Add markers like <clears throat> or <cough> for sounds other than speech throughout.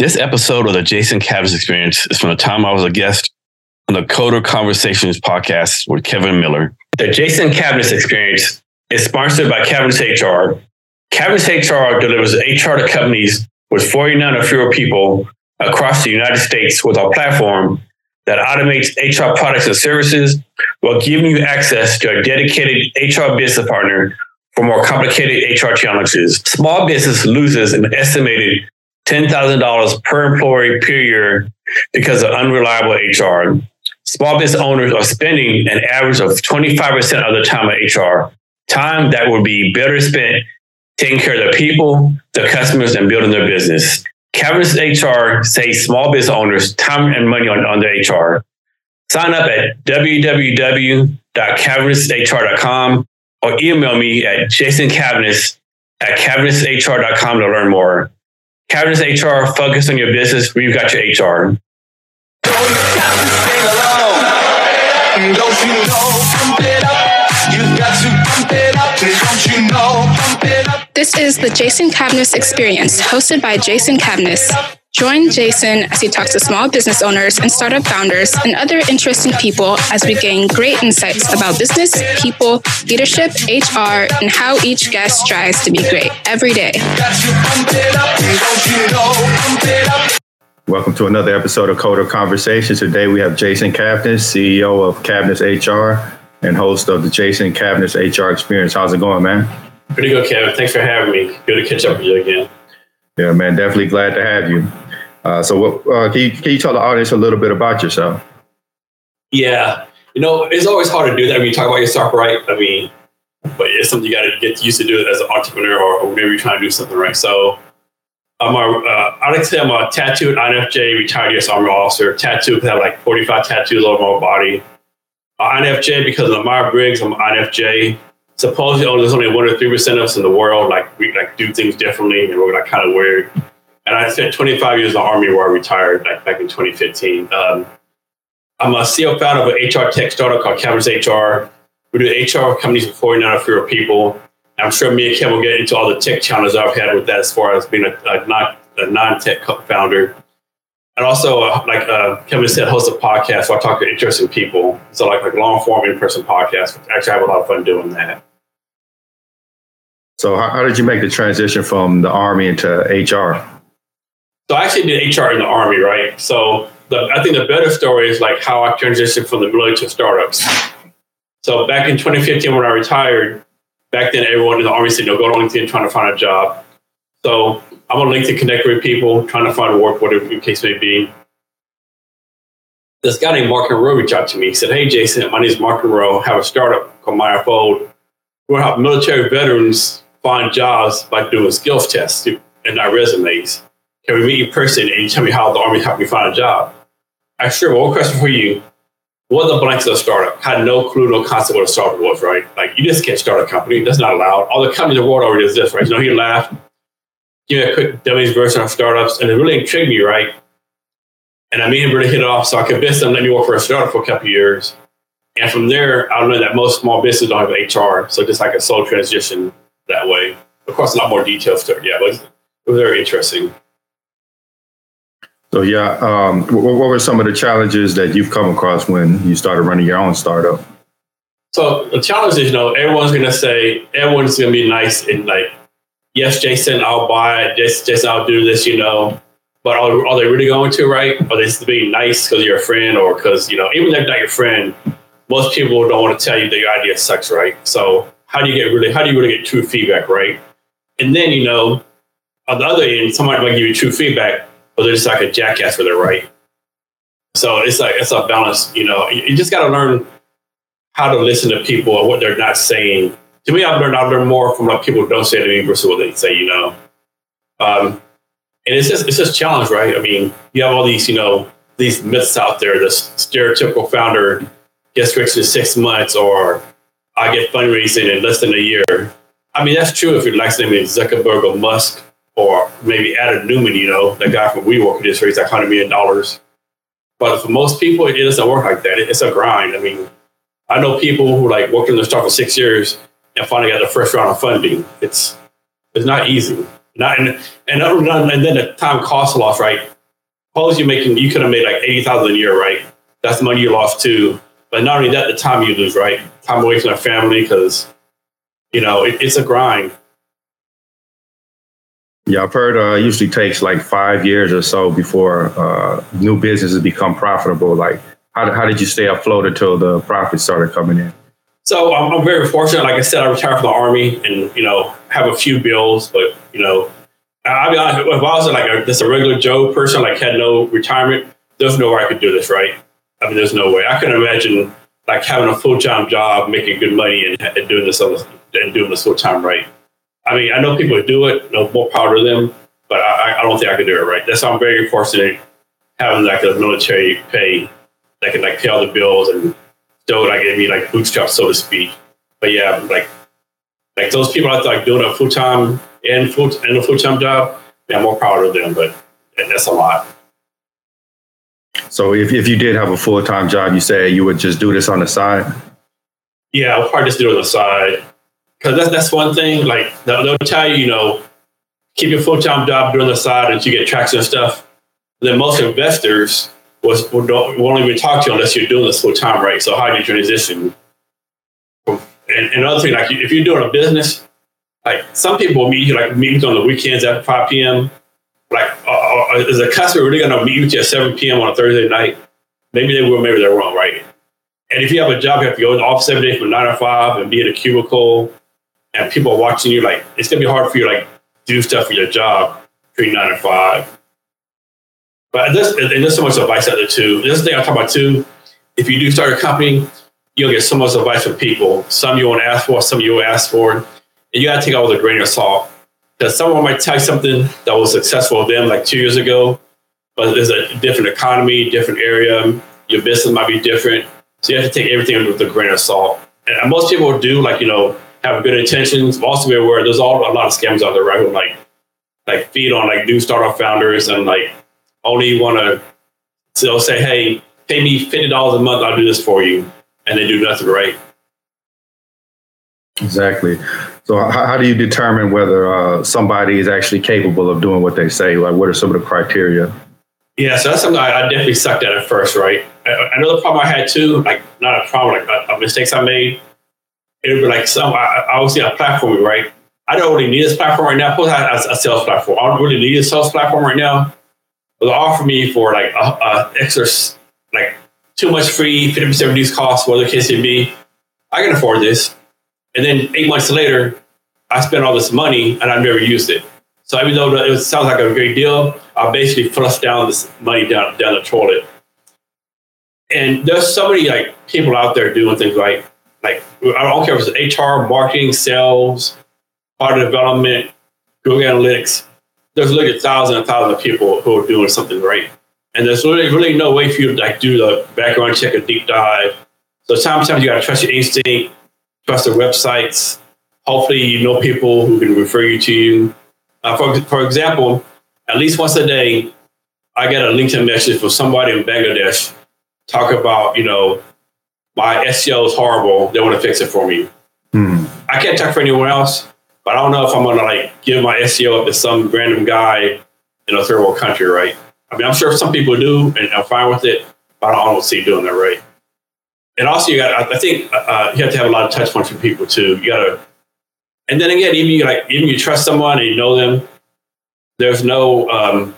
This episode of the Jason Cavness Experience is from the time I was a guest on the Coder Conversations podcast with Kevin Miller. The Jason Cavness Experience is sponsored by Cavness HR. Cavness HR delivers HR to companies with 49 or fewer people across the United States with our platform that automates HR products and services while giving you access to a dedicated HR business partner for more complicated HR challenges. Small business loses an estimated $10,000 per employee per year because of unreliable HR. Small business owners are spending an average of 25% of their time on HR, time that would be better spent taking care of their people, their customers, and building their business. Cavness HR saves small business owners time and money on, on their HR. Sign up at www.cavnesshr.com or email me at jasoncavness at cavnesshr.com to learn more. Cavness HR, focus on your business. We've got your HR. This is the Jason Cavness Experience, hosted by Jason Cavness. Join Jason as he talks to small business owners and startup founders and other interesting people as we gain great insights about business, people, leadership, HR, and how each guest strives to be great every day. Welcome to another episode of Coder Conversations. Today we have Jason Cavness, CEO of Cavness HR and host of the Jason Cavness HR Experience. How's it going, man? Pretty good, Kevin. Thanks for having me. Good to catch up with you again. Yeah, man, definitely glad to have you. Uh, so, what, uh, can, you, can you tell the audience a little bit about yourself? Yeah, you know, it's always hard to do that when you talk about yourself, right? I mean, but it's something you got to get used to do it as an entrepreneur or, maybe you're trying to do something right. So, I'm a, uh, I like to say I'm a tattooed INFJ retired U.S. Army officer. Tattooed because I have like 45 tattoos all over my body. Uh, INFJ because of Myers Briggs. I'm INFJ. Supposedly, there's only one or three percent of us in the world like we like do things differently, and we're like kind of weird. And I spent 25 years in the Army where I retired like back in 2015. Um, I'm a CEO founder of an HR tech startup called Cavness HR. We do HR companies for 49 or fewer people. I'm sure me and Kevin will get into all the tech challenges I've had with that as far as being a, a, non, a non-tech founder. And also, uh, like uh, Kevin said, host a podcast where I talk to interesting people. So like like long form in person podcast. Actually, I have a lot of fun doing that. So how, how did you make the transition from the Army into HR? So I actually did HR in the Army, right? So the, I think the better story is like how I transitioned from the military to startups. So back in 2015, when I retired, back then everyone in the Army said, "No, go to LinkedIn trying to find a job." So I'm on LinkedIn connecting with people, trying to find work, whatever the case may be. This guy named Mark Monroe reached out to me. He said, "Hey, Jason, my name is Mark Monroe. I have a startup called MyFold. We're help military veterans find jobs by doing skills tests and our resumes." Can we meet in person and you tell me how the Army helped you find a job? I sure, one question for you. What the blanks of a startup? Had no clue, no concept what a startup was, right? Like you just can't start a company. That's not allowed. All the companies in the world already exist, right? Know, he laughed. Give me a quick dummies version of startups. And it really intrigued me, right? And I made him really hit it off. So I convinced him let me work for a startup for a couple years. And from there, I learned that most small businesses don't have HR. So just like a slow transition that way. Of course, a lot more details to it. Yeah, but it was very interesting. So yeah, um, what, what, were some of the challenges that you've come across when you started running your own startup? So the challenge is, you know, everyone's to say, everyone's to be nice and like, yes, Jason, I'll buy it. Yes, Jason, I'll do this, you know. But are, are they really going to, right? Are they just being nice because you're a friend or because, you know, even if not your friend, most people don't want to tell you that your idea sucks, right? So how do you get really, how do you really get true feedback, right? And then, you know, on the other end, somebody might give you true feedback, but they're just like a jackass for their right. So it's like it's a balance, you know. You, just got to learn how to listen to people and what they're not saying. To me, I've learned I've learned more from what people don't say to me versus what they say, you know. Um, and it's just it's just challenge, right? I mean, you have all these, you know, these myths out there. The stereotypical founder gets rich in six months, or I get fundraising in less than a year. I mean, that's true if you're like name is Zuckerberg or Musk or maybe Adam Neumann, you know, the guy from WeWork who just raised like $100 million. But for most people, it doesn't work like that. It's a grind. I mean, I know people who like worked in the startup for six years and finally got the first round of funding. It's it's not easy. Not and and, and then the time cost loss, right? Suppose you're making you could have made like eighty thousand a year, right? That's the money you lost too. But not only that, the time you lose, right? Time away from the family because you know it, it's a grind. Yeah, I've heard uh, usually takes like five years or so before uh, new businesses become profitable. Like, how, how did you stay afloat until the profits started coming in? So I'm, I'm very fortunate. Like I said, I retired from the army, and you know have a few bills, but you know, I'll be honest. If I was like a, just a regular Joe person, like had no retirement, there's no way I could do this, right? I mean, there's no way. I can imagine like having a full time job, making good money, and, and doing this and doing this full time, right? I mean, I know people who do it, no more power to them, but I, I don't think I could do it right. That's why I'm very fortunate having like a military pay that can like pay all the bills and still like give me like bootstrap, so to speak. But yeah, like like those people out there like doing a full time and full and a full time job, yeah, I'm more proud of them, but that's a lot. So if, if you did have a full time job, you say you would just do this on the side? Yeah, I'll probably just do it on the side because that's that's one thing. Like they'll, they'll tell you, you know, keep your full time job doing the side and you get traction and stuff. then most investors was don't, won't even talk to you unless you're doing this full time, right? So how do you transition? And another thing, like if you're doing a business, like some people meet you like meetings on the weekends at 5 p.m. Like, uh, uh is a customer really going to meet with you at 7 p.m. on a Thursday night? Maybe they will, maybe they're wrong, right? And if you have a job, you have to go in the office every day from nine to five and be in a cubicle and people are watching you, like it's gonna be hard for you to like do stuff for your job between nine and five. But this and there's so much advice out there too. This is the thing I talk about too. If you do start a company, you'll get so much advice from people. Some you won't ask for, some you will ask for. And you gotta take all a grain of salt. Because someone might tell you something that was successful with them like two years ago, but there's a different economy, different area, your business might be different. So you have to take everything with a grain of salt. And most people do like, you know, have good intentions. Also be aware there's all a lot of scams out there, right? Who like like feed on like new startup founders and like only want to so they'll say, hey, pay me fifty dollars a month, I'll do this for you, and they do nothing, right? Exactly. So, how, how do you determine whether uh, somebody is actually capable of doing what they say? Like, what are some of the criteria? Yeah, so that's something I, I definitely sucked at at first, right? Another problem I had too, like not a problem, like uh, mistakes I made it would be like some, I, obviously a platform, right? I don't really need this platform right now. Plus, I a sales platform. I don't really need a sales platform right now. But they offer me for like a, a extra, like too much free, 50% reduced cost, whatever the case may be. I can afford this. And then eight months later, I spent all this money and I've never used it. So even though it sounds like a great deal, I basically flush down this money down down the toilet. And there's so many like people out there doing things like like I don't care if it's HR, marketing, sales, product development, Google Analytics. There's literally thousands and thousands of people who are doing something right. And there's really, really no way for you to like do the background check, a deep dive. So sometimes you got to trust your instinct, trust the websites. Hopefully, you know people who can refer you to you. Uh, for, for example, at least once a day, I get a LinkedIn message from somebody in Bangladesh talk about, you know, my SEO is horrible. They want to fix it for me. Hmm. I can't talk for anyone else, but I don't know if I'm gonna like give my SEO up to some random guy in a third world country, right? I mean, I'm sure some people do, and I'm fine with it, but I don't see doing that right. And also, you got I think uh, uh, you have to have a lot of touch points with people too. You gotta, and then again, even you like even you trust someone and you know them, there's no um,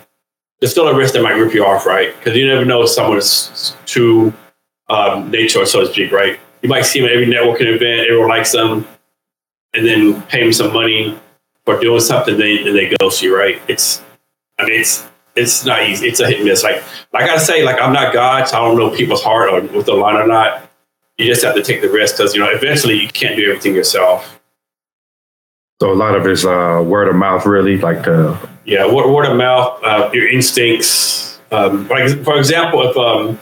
there's still a risk that might rip you off, right? Because you never know if someone's too um, nature, so to speak, right? You might see them at every networking event, everyone likes them, and then pay them some money for doing something, they and they ghost you, right? It's, I mean, it's it's not easy. It's a hit and miss. Like, like I gotta say, like I'm not God, so I don't know people's heart or with the line or not. You just have to take the risk because you know eventually you can't do everything yourself. So a lot of it's uh, word of mouth, really, like the yeah, word, word of mouth, uh, your instincts. Um, like for example, if um,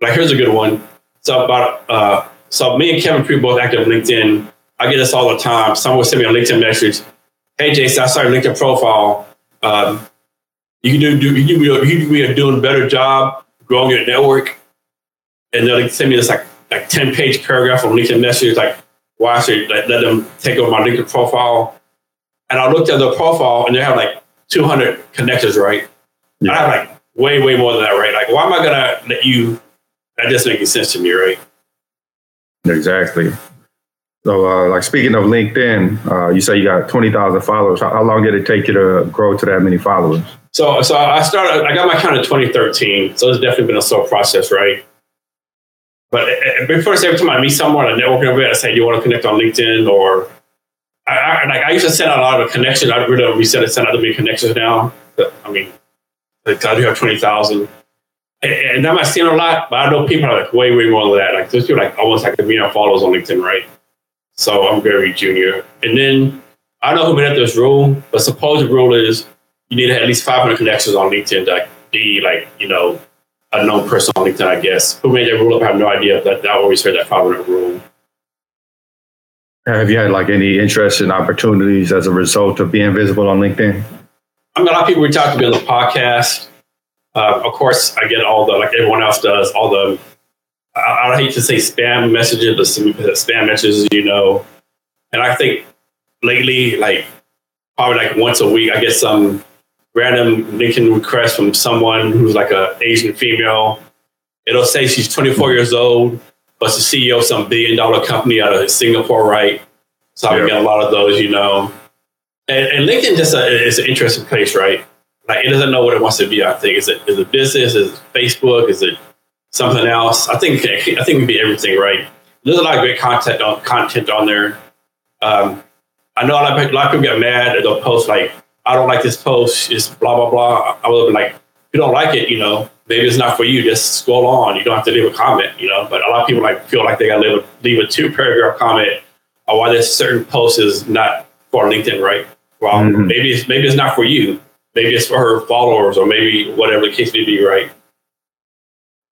like here's a good one. So about uh, so me and Kevin Pre both active LinkedIn. I get this all the time. Someone will send me a LinkedIn message. Hey Jason, I saw your LinkedIn profile. Um, you can do, do you be, you can be doing a better job growing your network. And they'll send me this like like 10 page paragraph on LinkedIn message, like why should let, them take over my LinkedIn profile. and I looked at the profile and they have like 200 connectors, right? Yeah. I have like way, way more than that, right? Like, why am I gonna let you? That doesn't make any sense to me, right? Exactly. So, uh, like speaking of LinkedIn, uh, you say you got twenty thousand followers. How, how, long did it take you to grow to that many followers? So, so I started. I got my account in 2013. So it's definitely been a slow process, right? But before every time I meet someone, I network event, I say, "Do you want to connect on LinkedIn?" Or I, I, like I used to send out a lot of connections. I really don't reset it, send out to many connections now. But, I mean, like, I do have twenty thousand, and, that might seem a lot, but I know people are like way, way more than that. Like those people like almost like a million followers on LinkedIn, right? So I'm very junior. And then I don't know who made up this rule, but suppose the rule is you need to have at least 500 connections on LinkedIn to be like, you know, a known person on LinkedIn, I guess. Who made that rule up? I have no idea. But I always heard that 500 rule. Have you had like any interest in opportunities as a result of being visible on LinkedIn? I mean, a lot of people reach out to me on the podcast. Uh, of course, I get all the, like everyone else does, all the I, I hate to say spam messages, but some spam messages, you know. And I think lately, like probably like once a week, I get some random LinkedIn request from someone who's like a Asian female. It'll say she's 24 years old, but the CEO of some billion dollar company out of Singapore, right? So I get a lot of those, you know. And, and LinkedIn just a, is an interesting place, right? Like it doesn't know what it wants to be. I think is it is it business? Is it Facebook? Is it something else. I think I think it would be everything right. There's a lot of great content on content on there. Um, I know a lot, of, a lot of people get mad at they'll post like, "I don't like this post." It's blah blah blah. I would be like, "If you don't like it, you know, maybe it's not for you. Just scroll on. You don't have to leave a comment, you know." But a lot of people like feel like they got to leave a, leave a two paragraph comment on why this certain post is not for LinkedIn, right? Well, mm-hmm. maybe it's maybe it's not for you. Maybe it's for her followers, or maybe whatever the case may be, right?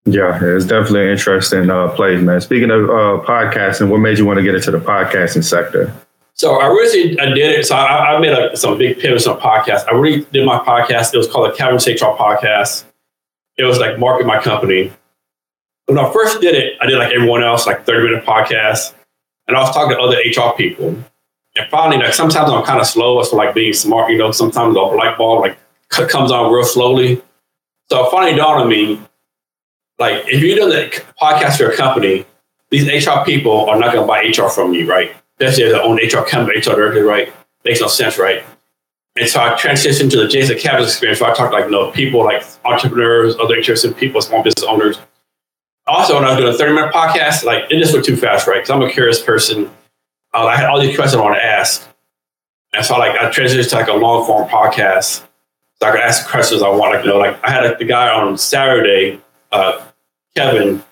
Yeah, it's definitely an interesting uh, place, man. Speaking of uh, podcasting, what made you want to get into the podcasting sector? So I really I did it. So I, I made a, some big pivots on podcasts. I really did my podcast. It was called the Cavness HR Podcast. It was like market my company. When I first did it, I did like everyone else, like 30 minute podcast. And I was talking to other HR people. And finally, like sometimes I'm kind of slow as for like being smart, you know, sometimes the light bulb like comes on real slowly. So it finally dawned on me like if you're doing the podcast for a company, these HR people are not going to buy HR from you, right? Especially if they own HR company, HR director, right? Makes no sense, right? And so I transitioned to the Jason Cavness experience. So I talked like you know people like entrepreneurs, other interested people, small business owners. Also, when I was doing a 30 minute podcast, like it just went too fast, right? Because I'm a curious person. Uh, I had all these questions I want to ask. And so like I transitioned to like a long form podcast. So I could ask questions I want. Like, you know, like I had a, the guy on Saturday uh, Kevin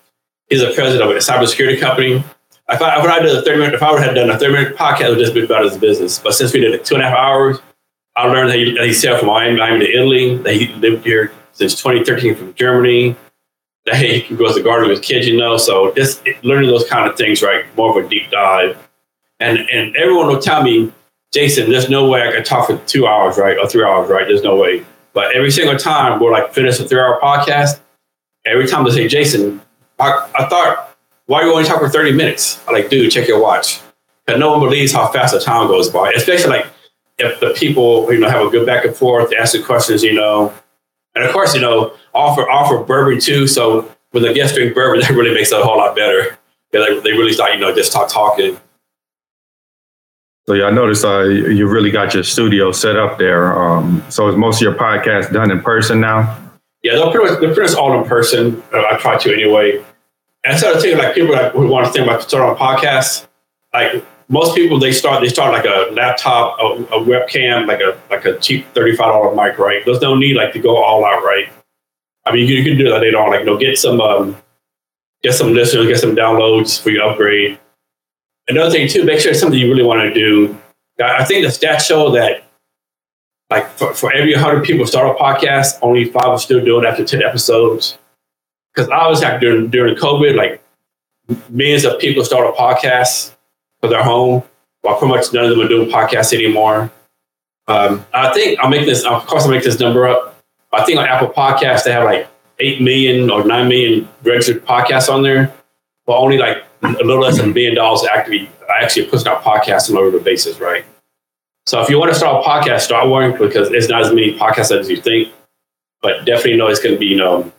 he's a president of a cybersecurity company. If I, if I did a 30 minute, if I would have done a 30 minute podcast, it would just be about his business. But since we did it two and a half hours, I learned that he, that he sailed from Miami, Miami to Italy, that he lived here since 2013 from Germany, that he goes to garden with his kids, you know. So just learning those kind of things, right? More of a deep dive. And and everyone will tell me, Jason, there's no way I could talk for two hours, right? Or three hours, right? There's no way. But every single time we're like finish a three hour podcast, every time they say, Jason, I, I thought, why are you only talking for 30 minutes? I'm like, dude, check your watch. Because no one believes how fast the time goes by, especially like if the people, you know, have a good back and forth, ask the questions, you know. And of course, you know, offer offer bourbon too. So when the guests drink bourbon, <laughs> that really makes it a whole lot better. They, they really start, you know, just talk talking. So yeah, I noticed uh, you really got your studio set up there. Um, so is most of your podcast done in person now? Yeah, they'll pretty much, they're pretty much all in person. Uh, I try to anyway. And I think like people like, who want to think about starting a podcast, like most people they start they start like a laptop, a, a webcam, like a like a cheap thirty five dollar mic, right? There's no need like to go all out, right? I mean, you, you can do that later on, like you know, get some um, get some listeners, get some downloads for your upgrade. Another thing too, make sure it's something you really want to do. I think the stats show that like for, for every 100 people start a podcast, only five are still doing it after 10 episodes. Because I was like during, during COVID, like millions of people start a podcast for their home, while pretty much none of them are doing podcasts anymore. Um, I think I'll make this, of course, I'll make this number up. I think on Apple Podcasts, they have like 8 million or 9 million registered podcasts on there, but only like a little less than a billion dollars actually, I actually pushing out podcasts on a regular basis, right? So if you want to start a podcast, start one because it's not as many podcasts as you think, but definitely know it's going to be, you know,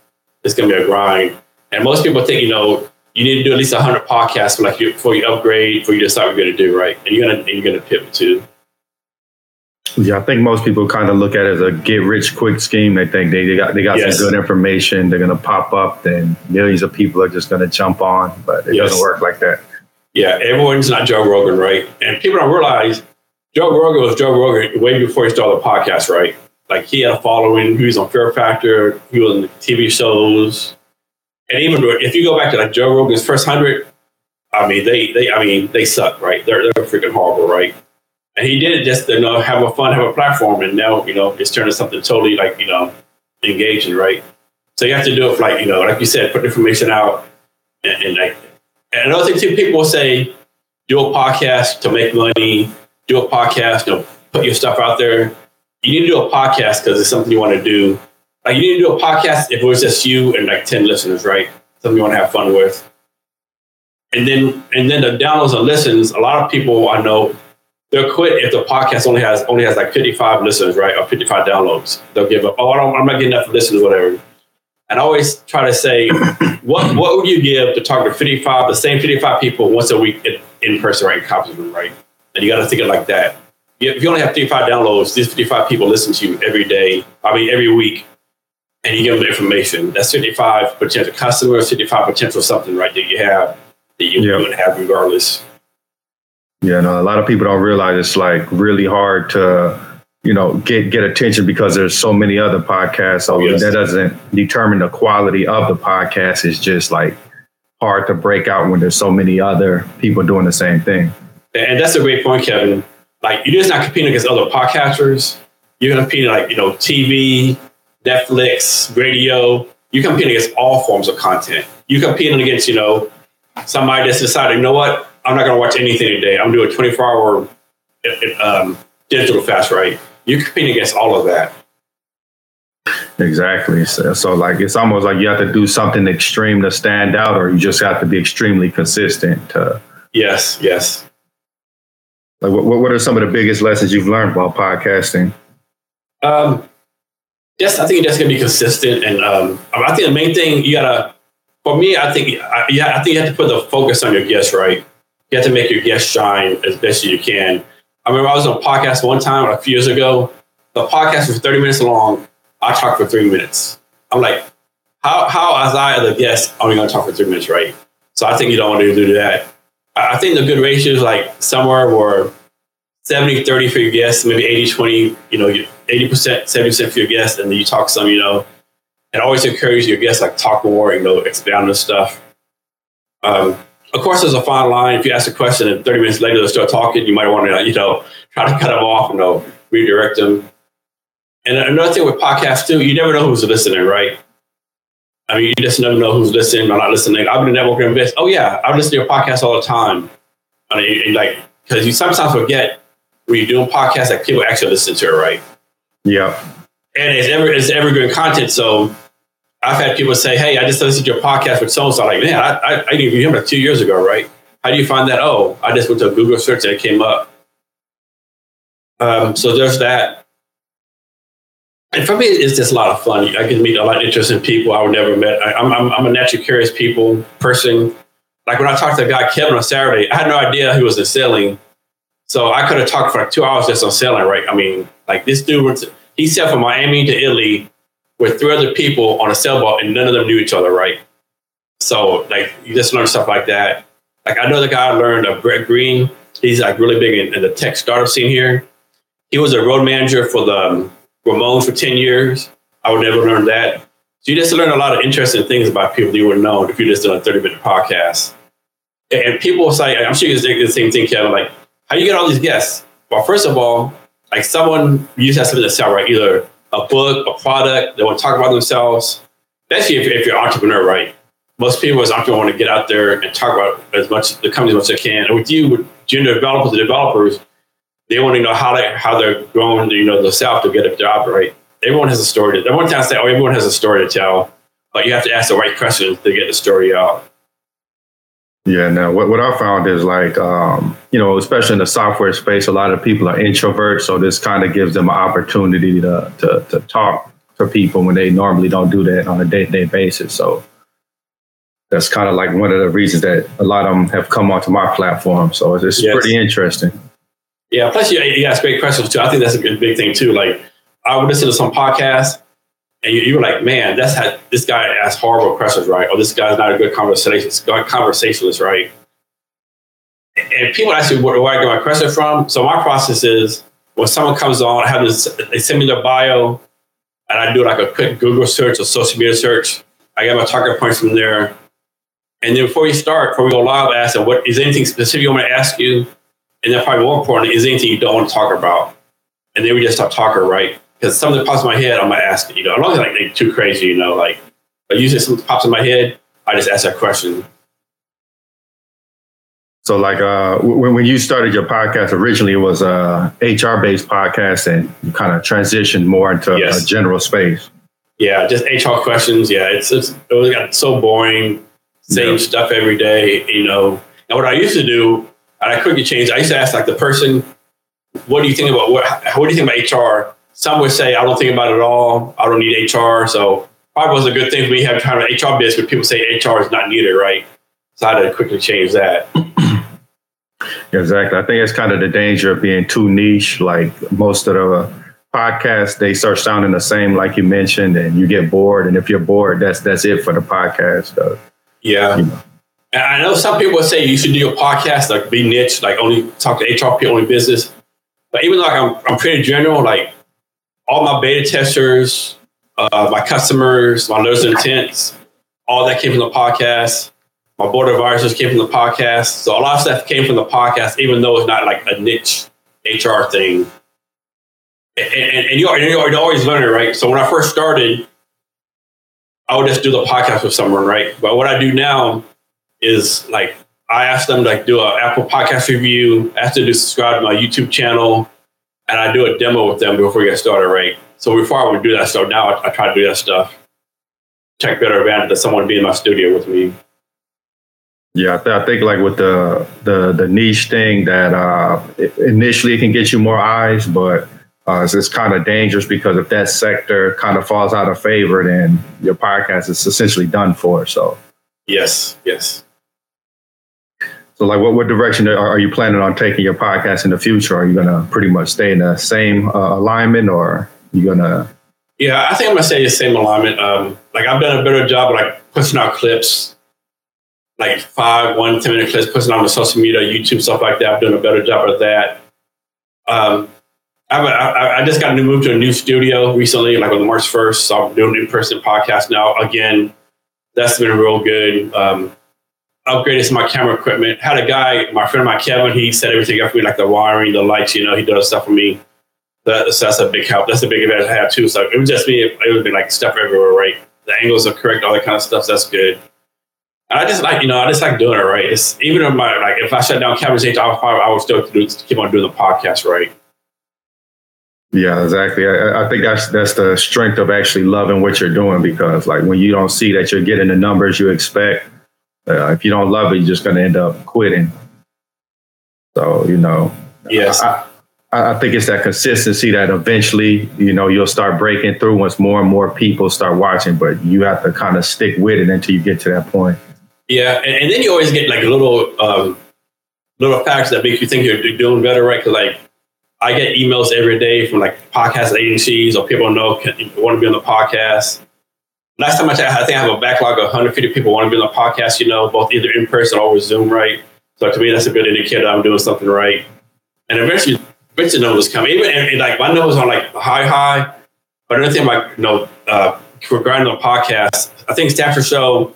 it's going to be a grind. And most people think, you know, you need to do at least 100 podcasts for like you, before you upgrade, for you decide what you're going to do, right? And you're to, and you're to pivot too. Yeah, I think most people kind of look at it as a get rich quick scheme. They think they, they got they got yes. some good information. They're going to pop up, then millions of people are just going to jump on. But it yes. doesn't work like that. Yeah, everyone's not Joe Rogan, right? And people don't realize Joe Rogan was Joe Rogan way before he started the podcast, right? Like he had a following. He was on Fear Factor. He was on TV shows. And even if you go back to like Joe Rogan's first hundred, I mean they they I mean they suck, right? They're they're freaking horrible, right? And he did it just to you know have a fun, have a platform, and now you know it's turned into something totally like you know engaging, right? So you have to do it for like you know, like you said, put information out, and, and like and another thing too, people say do a podcast to make money, do a podcast, you know, put your stuff out there. You need to do a podcast because it's something you want to do. Like you need to do a podcast if it was just you and like ten listeners, right? Something you want to have fun with. And then and then the downloads and listens. A lot of people I know they'll quit if the podcast only has only has like 55 listeners, right, or 55 downloads. They'll give up. Oh, I don't, I'm not getting enough listeners, whatever. And I always try to say, <coughs> what what would you give to talk to 55, the same 55 people once a week in, in person, right, in conference room, right? And you got to think it like that. If you only have 55 downloads, these 55 people listen to you every day, I mean, every week, and you give them the information. That's 55 potential customers, 55 potential something, right, that you have that you yep. would have regardless. Yeah, know, a lot of people don't realize it's like really hard to, you know, get get attention because there's so many other podcasts. So yes. that doesn't determine the quality of the podcast. It's just like hard to break out when there's so many other people doing the same thing. And that's a great point, Kevin. Like you're just not competing against other podcasters. You're competing like, you know, TV, Netflix, radio. You're competing against all forms of content. You're competing against, you know, somebody that's decided, you know what, I'm not going to watch anything today. I'm doing a 24 hour um, digital fast, right? You're competing against all of that. Exactly. So, so, like, it's almost like you have to do something extreme to stand out, or you just have to be extremely consistent. To, yes, yes. Like, what, what are some of the biggest lessons you've learned while podcasting? Um, yes, I think just going to be consistent. And um, I think the main thing you got to, for me, I think, I, yeah, I think you have to put the focus on your guests, right? You have to make your guests shine as best as you can. I remember I was on a podcast one time a few years ago. The podcast was 30 minutes long. I talked for three minutes. I'm like, how, how as I, as a guest, only going to talk for three minutes, right? So I think you don't want to do that. I think the good ratio is like somewhere where 70, 30 for your guests, maybe 80, 20, you know, 80%, 70% for your guests, and then you talk some, you know, and always encourage your guests, like talk more, you know, expound on stuff. Um, of course, there's a fine line. If you ask a question and 30 minutes later they start talking, you might want to, you know, try to cut them off and you know, redirect them. And another thing with podcasts too, you never know who's listening, right? I mean, you just never know who's listening or not listening. I've been a networking invest. Oh yeah, I listen to your podcast all the time. I mean, like because you sometimes forget when you're doing podcasts that people actually listen to it, right? Yeah. And it's ever it's evergreen content, so I've had people say, "Hey, I just listened to your podcast with so and so." Like, man, I, I, I him two years ago, right? How do you find that? Oh, I just went to a Google search and it came up. Um, so there's that. And for me, it's just a lot of fun. I to meet a lot of interesting people I would never met. I, am I'm, I'm a naturally curious people person. Like when I talked to a guy Kevin on Saturday, I had no idea he was in sailing, so I could have talked for like two hours just on selling, right? I mean, like this dude went. To, he sailed from Miami to Italy with three other people on a sailboat and none of them knew each other, right? So like you just learn stuff like that. Like I know the guy I learned of Brett Green. He's like really big in, in, the tech startup scene here. He was a road manager for the um, Ramones for 10 years. I would never learn that. So you just learn a lot of interesting things about people you wouldn't know if you just done a 30 minute podcast. And people say, I'm sure you say the same thing, Kevin, like, how you get all these guests? Well, first of all, like someone used to have something to sell, right? Either a book, a product. They want to talk about themselves. Especially if, if you're an entrepreneur, right? Most people as entrepreneurs want to get out there and talk about as much the company as much as they can. And with you, with junior developers, the developers, they want to know how they how they're growing, you know, themselves to get a job, right? Everyone has a story. To, everyone tries to say, oh, everyone has a story to tell, but you have to ask the right questions to get the story out. Yeah, now what, what I found is like, um, you know, especially in the software space, a lot of people are introverts. So this kind of gives them an opportunity to, to, to talk to people when they normally don't do that on a day to day basis. So that's kind of like one of the reasons that a lot of them have come onto my platform. So it's, yes. pretty interesting. Yeah. Plus, you, you ask great questions too. I think that's a good big thing too. Like, I would listen to some podcasts, and you, you were like, "Man, that's how this guy asks horrible questions, right? Or this guy's not a good conversationalist, conversationalist, right?" And people ask me where, where I get my question from. So my process is when someone comes on, I have this, they send me their bio, and I do like a quick Google search or social media search. I get my target points from there. And then before you start, before we go live, I ask them, what is anything specific you want to ask you? And then probably more important, is anything you don't want to talk about? And then we just start talking, right? Because something pops in my head, I'm gonna ask it, you know, as long as like too crazy, you know, like but usually something pops in my head, I just ask that question. So like uh when, when you started your podcast originally it was a HR based podcast and you kind of transitioned more into yes. a general space. Yeah, just HR questions. Yeah, it's, it's it was got so boring same yeah. stuff every day, you know. And what I used to do, and I quickly changed, I used to ask like the person, what do you think about what what do you think about HR? Some would say, I don't think about it at all. I don't need HR. So probably was a good thing we having kind of HR business but people say HR is not needed, right? So I had to quickly change that. <clears throat> exactly. I think it's kind of the danger of being too niche. Like most of the podcasts, they start sounding the same, like you mentioned, and you get bored. And if you're bored, that's that's it for the podcast. Yeah. You know. And I know some people say you should do a podcast, like be niche, like only talk to HR people, only business. But even though like I'm, I'm pretty general, like all my beta testers, uh, my customers, my letters of intents, all that came from the podcast. My board of advisors came from the podcast. So a lot of stuff came from the podcast, even though it's not like a niche HR thing. And, and, and you're, you're always learning, right? So when I first started, I would just do the podcast with someone, right? But what I do now is like I ask them to like do an Apple podcast review, ask them to subscribe to my YouTube channel, and I do a demo with them before we get started, right? So before I would do that stuff, now I, I try to do that stuff. Take better advantage of someone being in my studio with me. Yeah, I, th- I, think like with the the the niche thing that uh, initially it can get you more eyes, but uh, it's, it's kind of dangerous because if that sector kind of falls out of favor, then your podcast is essentially done for. So, yes, yes. So, like, what, what direction are, you planning on taking your podcast in the future? Are you going to pretty much stay in the same uh, alignment, or you going to? Yeah, I think I'm going to stay the same alignment. Um, like, I've done a better job of like pushing out clips, like five, one, 10 minute clips, pushing out on the social media, YouTube, stuff like that. I've done a better job of that. Um, I, I just got to move to a new studio recently, like on March 1st. So I'm doing in person podcast now. Again, that's been real good. Um, upgraded some of my camera equipment. Had a guy, my friend, my Kevin, he set everything up for me, like the wiring, the lights, you know, he does stuff for me. That, so that's a big help. That's a big advantage I have too. So it would just be, it would be like stuff everywhere, right? The angles are correct, all that kind of stuff. So that's good. And I just like, you know, I just like doing it right. It's even if my, like, if I shut down Cavness I would still do, keep on doing the podcast right. Yeah, exactly. I, I, think that's that's the strength of actually loving what you're doing because like when you don't see that you're getting the numbers you expect, uh, if you don't love it, you're just going to end up quitting. So you know, yes, I, I, think it's that consistency that eventually you know you'll start breaking through once more and more people start watching, but you have to kind of stick with it until you get to that point. Yeah, and, and then you always get like little um, little facts that make you think you're doing better, right? Because like I get emails every day from like podcast agencies or people know want to be on the podcast. Last time I checked, I think I have a backlog of 150 people want to be on the podcast. You know, both either in person or with Zoom, right? So to me, that's a good indicator I'm doing something right. And eventually, eventually numbers come. Even and, and like my numbers are like high, high. But another thing, like you know, uh, regarding the podcast, I think Stanford Show.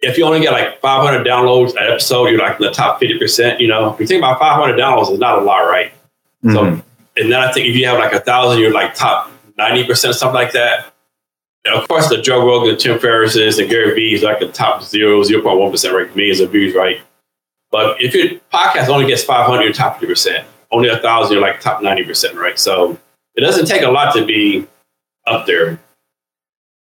If you only get like 500 downloads an episode, you're like in the top 50 percent. You know, if you think about 500 downloads, it's not a lot, right? Mm-hmm. So, and then I think if you have like a thousand, you're like top 90%, or something like that. Of course, the Joe Rogan, Tim Ferriss's, and Gary Vee is like the top 0, 0.1% right, millions of views, right? But if your podcast only gets 500, you're top 50%. Only a thousand, you're like top 90%, right? So it doesn't take a lot to be up there.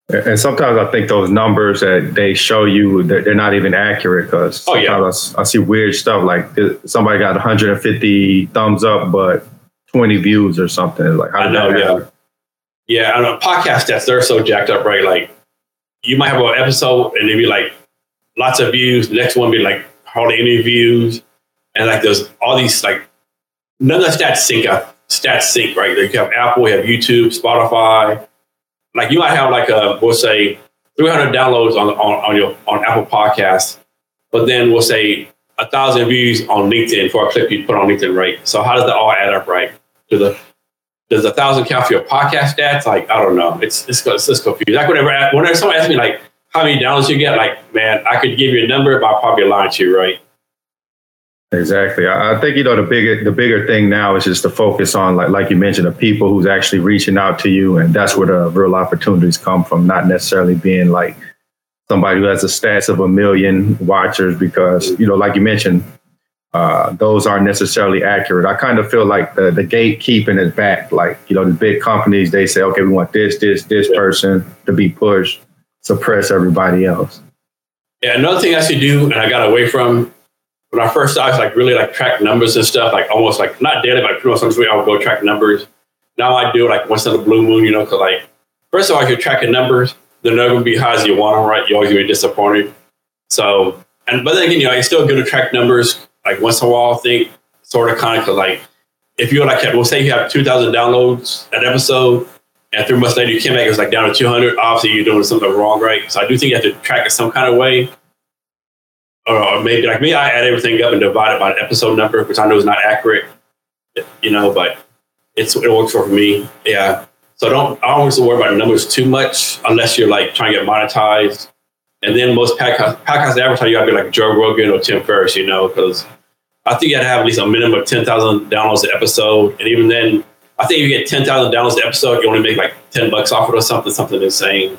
And sometimes I think those numbers that they show you, they're not even accurate because oh, yeah. I, I, see weird stuff like somebody got 150 thumbs up, but 20 views or something. Like, I know, yeah. Yeah, I know. Podcast stats, they're so jacked up, right? Like, you might have an episode and it'd be like lots of views. The next one be like hardly any views. And like, there's all these, like, none of the stats sync up. Stats sync, right? Like, you have Apple, you have YouTube, Spotify like you might have like a we'll say 300 downloads on on, on your on Apple Podcasts, but then we'll say a thousand views on LinkedIn for a clip you put on LinkedIn, right? So how does that all add up, right? To the does a thousand count for your podcast stats? Like I don't know. It's it's it's just confused. Like whenever whenever someone asks me like how many downloads you get, like man, I could give you a number, but I'll probably lie to you, right? Exactly. I think you know the bigger the bigger thing now is just to focus on like like you mentioned the people who's actually reaching out to you, and that's where the real opportunities come from. Not necessarily being like somebody who has the stats of a million watchers, because you know, like you mentioned, uh, those aren't necessarily accurate. I kind of feel like the the gatekeeping is back. Like you know, the big companies they say, okay, we want this, this, this person to be pushed, suppress everybody else. Yeah, another thing I should do, and I got away from when I first started, like really like track numbers and stuff, like almost like not daily, but pretty much week I would go track numbers. Now I do like once in a blue moon, you know, because like first of all, if you're tracking numbers, they're never gonna be high as you want them, right? You're always gonna be disappointed. So, and but then again, you know, it's still good to track numbers like once in a while. I think sort of kind of like if you like, we'll say you have two thousand downloads an episode, and three months later you came back, it's like down to two hundred. Obviously, you're doing something wrong, right? So I do think you have to track it some kind of way or maybe like me, I add everything up and divide it by an episode number, which I know is not accurate, you know, but it's it works for me. Yeah. So don't I don't always worry about numbers too much unless you're like trying to get monetized. And then most podcast podcast advertising, you gotta be like Joe Rogan or Tim Ferriss, you know, because I think you gotta have at least a minimum of ten thousand downloads an episode. And even then, I think if you get ten thousand downloads an episode, you only make like ten bucks off it or something, something insane.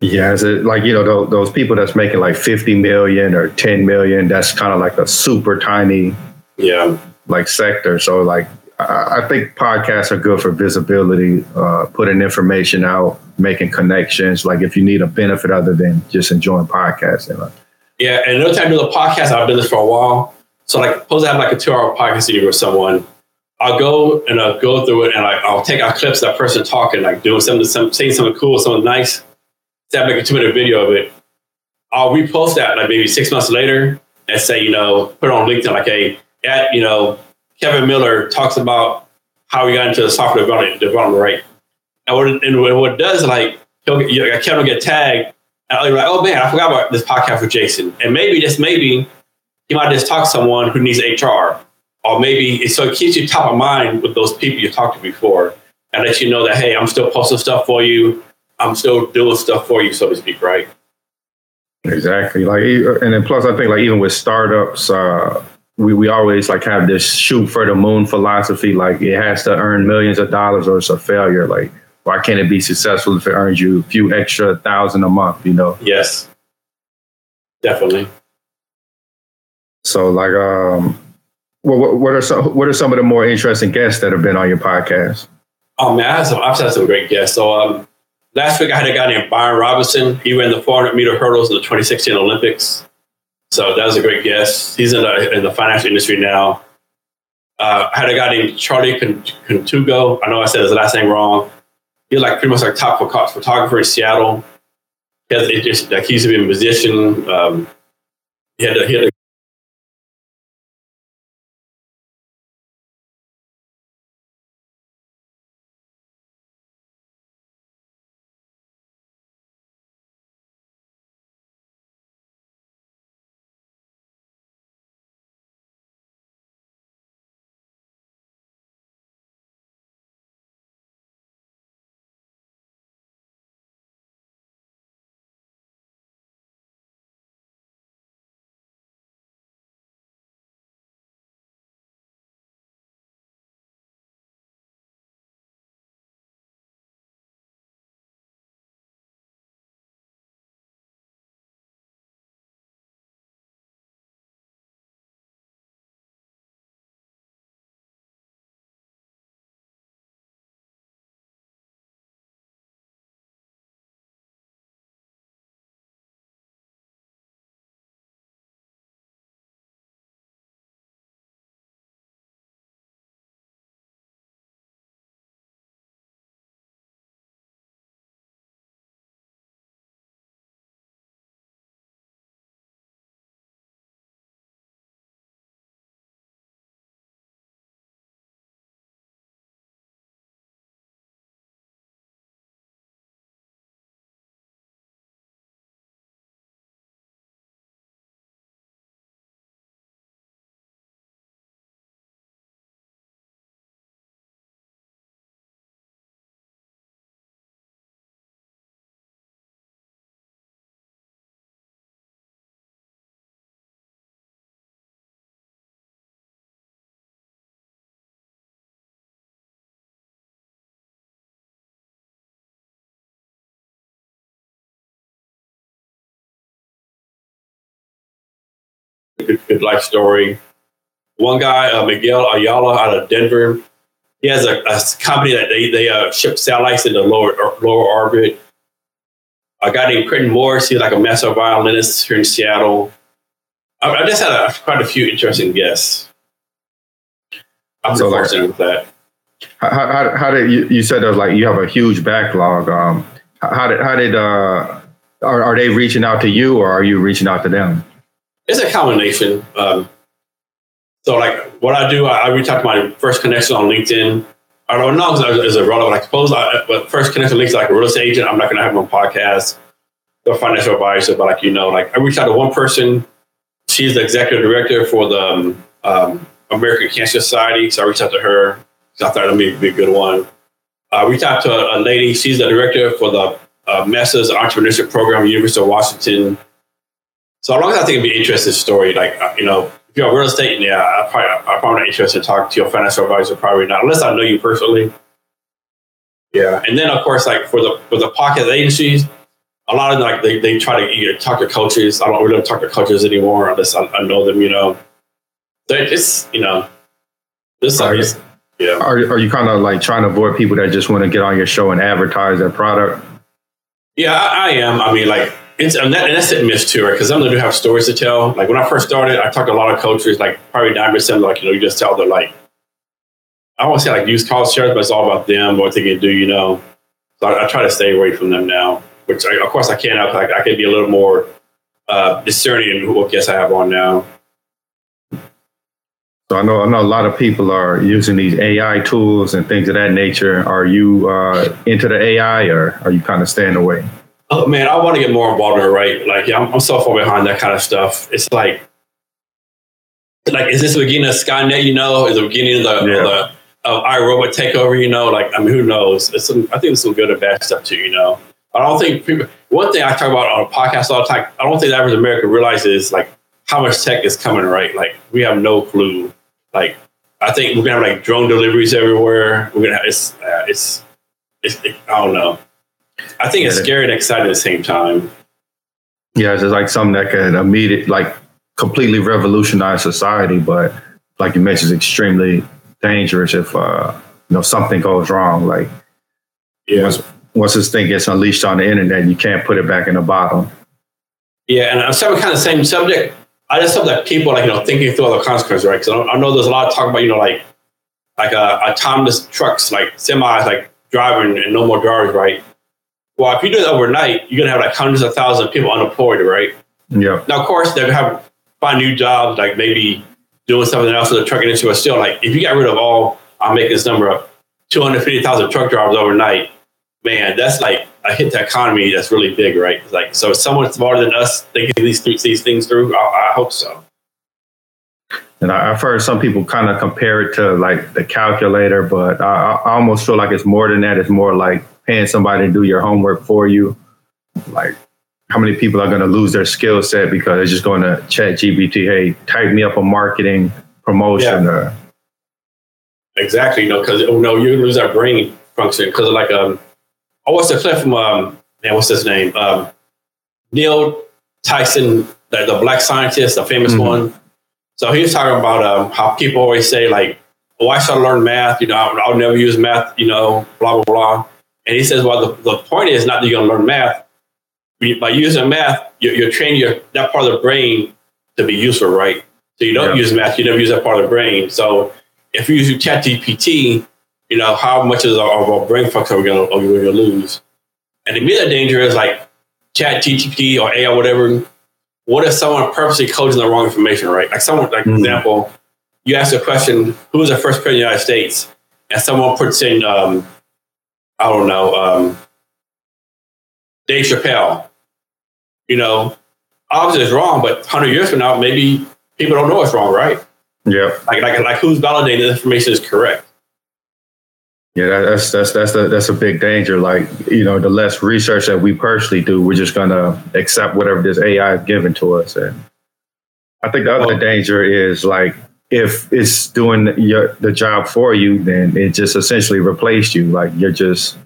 Yeah, is it like you know those, those people that's making like fifty million or ten million? That's kind of like a super tiny, yeah, like sector. So like, I, I think podcasts are good for visibility, uh, putting information out, making connections. Like if you need a benefit other than just enjoying podcasting. Like, yeah, and another time do the podcast, I've done this for a while. So like, suppose I have like a two-hour podcast interview with someone. I'll go and I'll go through it and I, I'll take out clips of that person talking, like doing something, some, saying something cool, something nice to make a two minute video of it, I'll repost that like maybe six months later and say, you know, put it on LinkedIn like, hey, at, you know, Kevin Miller talks about how he got into the software development, development right. And what, and what it does, like, he'll get, you know, Kevin will get tagged, and I'll be like, oh man, I forgot about this podcast with Jason. And maybe, just maybe, he might just talk to someone who needs HR. Or maybe, so it keeps you top of mind with those people you talked to before and let you know that, hey, I'm still posting stuff for you. I'm still doing stuff for you, so to speak, right? Exactly. Like, and then plus, I think like even with startups, uh, we we always like have this shoot for the moon philosophy. Like, it has to earn millions of dollars, or it's a failure. Like, why can't it be successful if it earns you a few extra thousand a month? You know? Yes, definitely. So, like, um, what what are some what are some of the more interesting guests that have been on your podcast? Oh man, I have some, I've had some great guests. So, um, Last week I had a guy named Byron Robinson. He ran the 400 meter hurdles in the 2016 Olympics. So that was a great guest. He's in the, in the financial industry now. Uh, I had a guy named Charlie Contugo. I know I said his last name wrong. He's like pretty much like top photographer in Seattle. He has, just, like he used to be a musician. Um, he had, a, he had a good, good life story. One guy, uh, Miguel Ayala out of Denver, he has a, a company that they, they uh, ship satellites into lower lower orbit. A guy named Quentin Morris, he's like a master violinist here in Seattle. I, I just had a, quite a few interesting guests. I'm so like, with that. How, how, how, did you, you said that like you have a huge backlog? Um, how did how did uh, are, are they reaching out to you or are you reaching out to them? It's a combination. Um, so like what I do, I, I, reach out to my first connection on LinkedIn. I don't know if it's a irrelevant. I suppose, I, but first connection links like a real estate agent. I'm not going to have on podcast or financial advisor, but like you know, like I reached out to one person. She's the executive director for the um, um, American Cancer Society, so I reached out to her. I thought that'd be a good one. I reached out to a, a lady. She's the director for the uh, Masters Entrepreneurship Program, University of Washington. So as long as I think it'd be an interesting story, like uh, you know, if you're real estate, yeah, I probably I probably not interested in talking to your financial advisor, probably not, unless I know you personally. Yeah, and then of course, like for the for the pocket agencies, a lot of like they, they try to you know, talk to coaches. I don't really talk to coaches anymore unless I, I know them. You know, they just you know, this are, yeah. Are are you kind of like trying to avoid people that just want to get on your show and advertise their product? Yeah, I, I am. I mean, like it's and, that, and that's it miss too, right? Because some of them do have stories to tell. Like when I first started, I talked to a lot of coaches, like probably nine percent, like you know, you just tell them like I don't say like use college shares, but it's all about them, what they can do, you know. So I, I try to stay away from them now, which I, of course I can now. I, I can be a little more uh, discerning in what guests I have on now. So I know I know a lot of people are using these AI tools and things of that nature. Are you uh, into the AI, or are you kind of staying away? Oh man, I want to get more involved in it, right? Like, yeah, I'm, I'm so far behind that kind of stuff. It's like, like, is this the beginning of Skynet? You know, is the beginning of the, yeah. of the of iRobot takeover? You know, like, I mean, who knows? It's some, I think there's some good and bad stuff too. You know, I don't think people. One thing I talk about on a podcast all the time. I don't think the average American realizes like how much tech is coming. Right, like we have no clue like, I think we're gonna have like drone deliveries everywhere. We're gonna have it's uh, it's, it's it, I don't know. I think it's scary and exciting at the same time. Yeah, it's like something that can immediate like completely revolutionize society, but like you mentioned, it's extremely dangerous if uh, you know something goes wrong. Like yeah. once once this thing gets unleashed on the internet, you can't put it back in the bottle. Yeah, and I'm kind of the same subject. I just hope that people like you know thinking through all the consequences, right? Because I, I, know there's a lot of talk about you know like like uh, autonomous trucks, like semis, like driving and no more drivers, right? Well, if you do it overnight, you're gonna have like hundreds of thousands of people unemployed, right? Yeah. Now, of course, they're gonna have find new jobs, like maybe doing something else in the trucking industry. But still, like if you got rid of all, I'm making this number of 250,000 truck drivers overnight, man, that's like a hit to economy that's really big, right? It's like, so someone smarter than us thinking these these things through. I, I hope so. And I, have heard some people kind of compare it to like the calculator, but I, I almost feel like it's more than that. It's more like paying somebody to do your homework for you. Like, how many people are going to lose their skill set because they're just going to chat GPT, hey, type me up a marketing promotion yeah. or. Exactly, you know, because oh no, you lose that brain function because like um, oh, what's the clip from um, man, what's his name? Um, Neil Tyson, the, the black scientist, the famous mm-hmm. one. So he was talking about um, how people always say like, "Oh, I should learn math." You know, I'll, I'll, never use math. You know, blah blah blah. And he says, "Well, the, the point is not that you're going to learn math. By using math, you're, you're training your that part of the brain to be useful, right? So you don't yeah. use math, you never use that part of the brain. So if you use ChatGPT, you know, how much of our brain function are we going to lose? And the immediate danger is like chat GTP or AI, whatever. What if someone purposely codes in the wrong information, right? Like someone, like mm-hmm. example, you ask a question, who was the first president of the United States? And someone puts in, um, I don't know, um, Dave Chappelle. You know, obviously it's wrong, but 100 years from now, maybe people don't know it's wrong, right? Yeah. Like, like, like who's validating the information is correct? Yeah, that's that's that's a, that's a big danger. Like you know, the less research that we personally do, we're just gonna accept whatever this AI is given to us. And I think the other well, danger is like if it's doing your the job for you, then it just essentially replaced you. Like you're just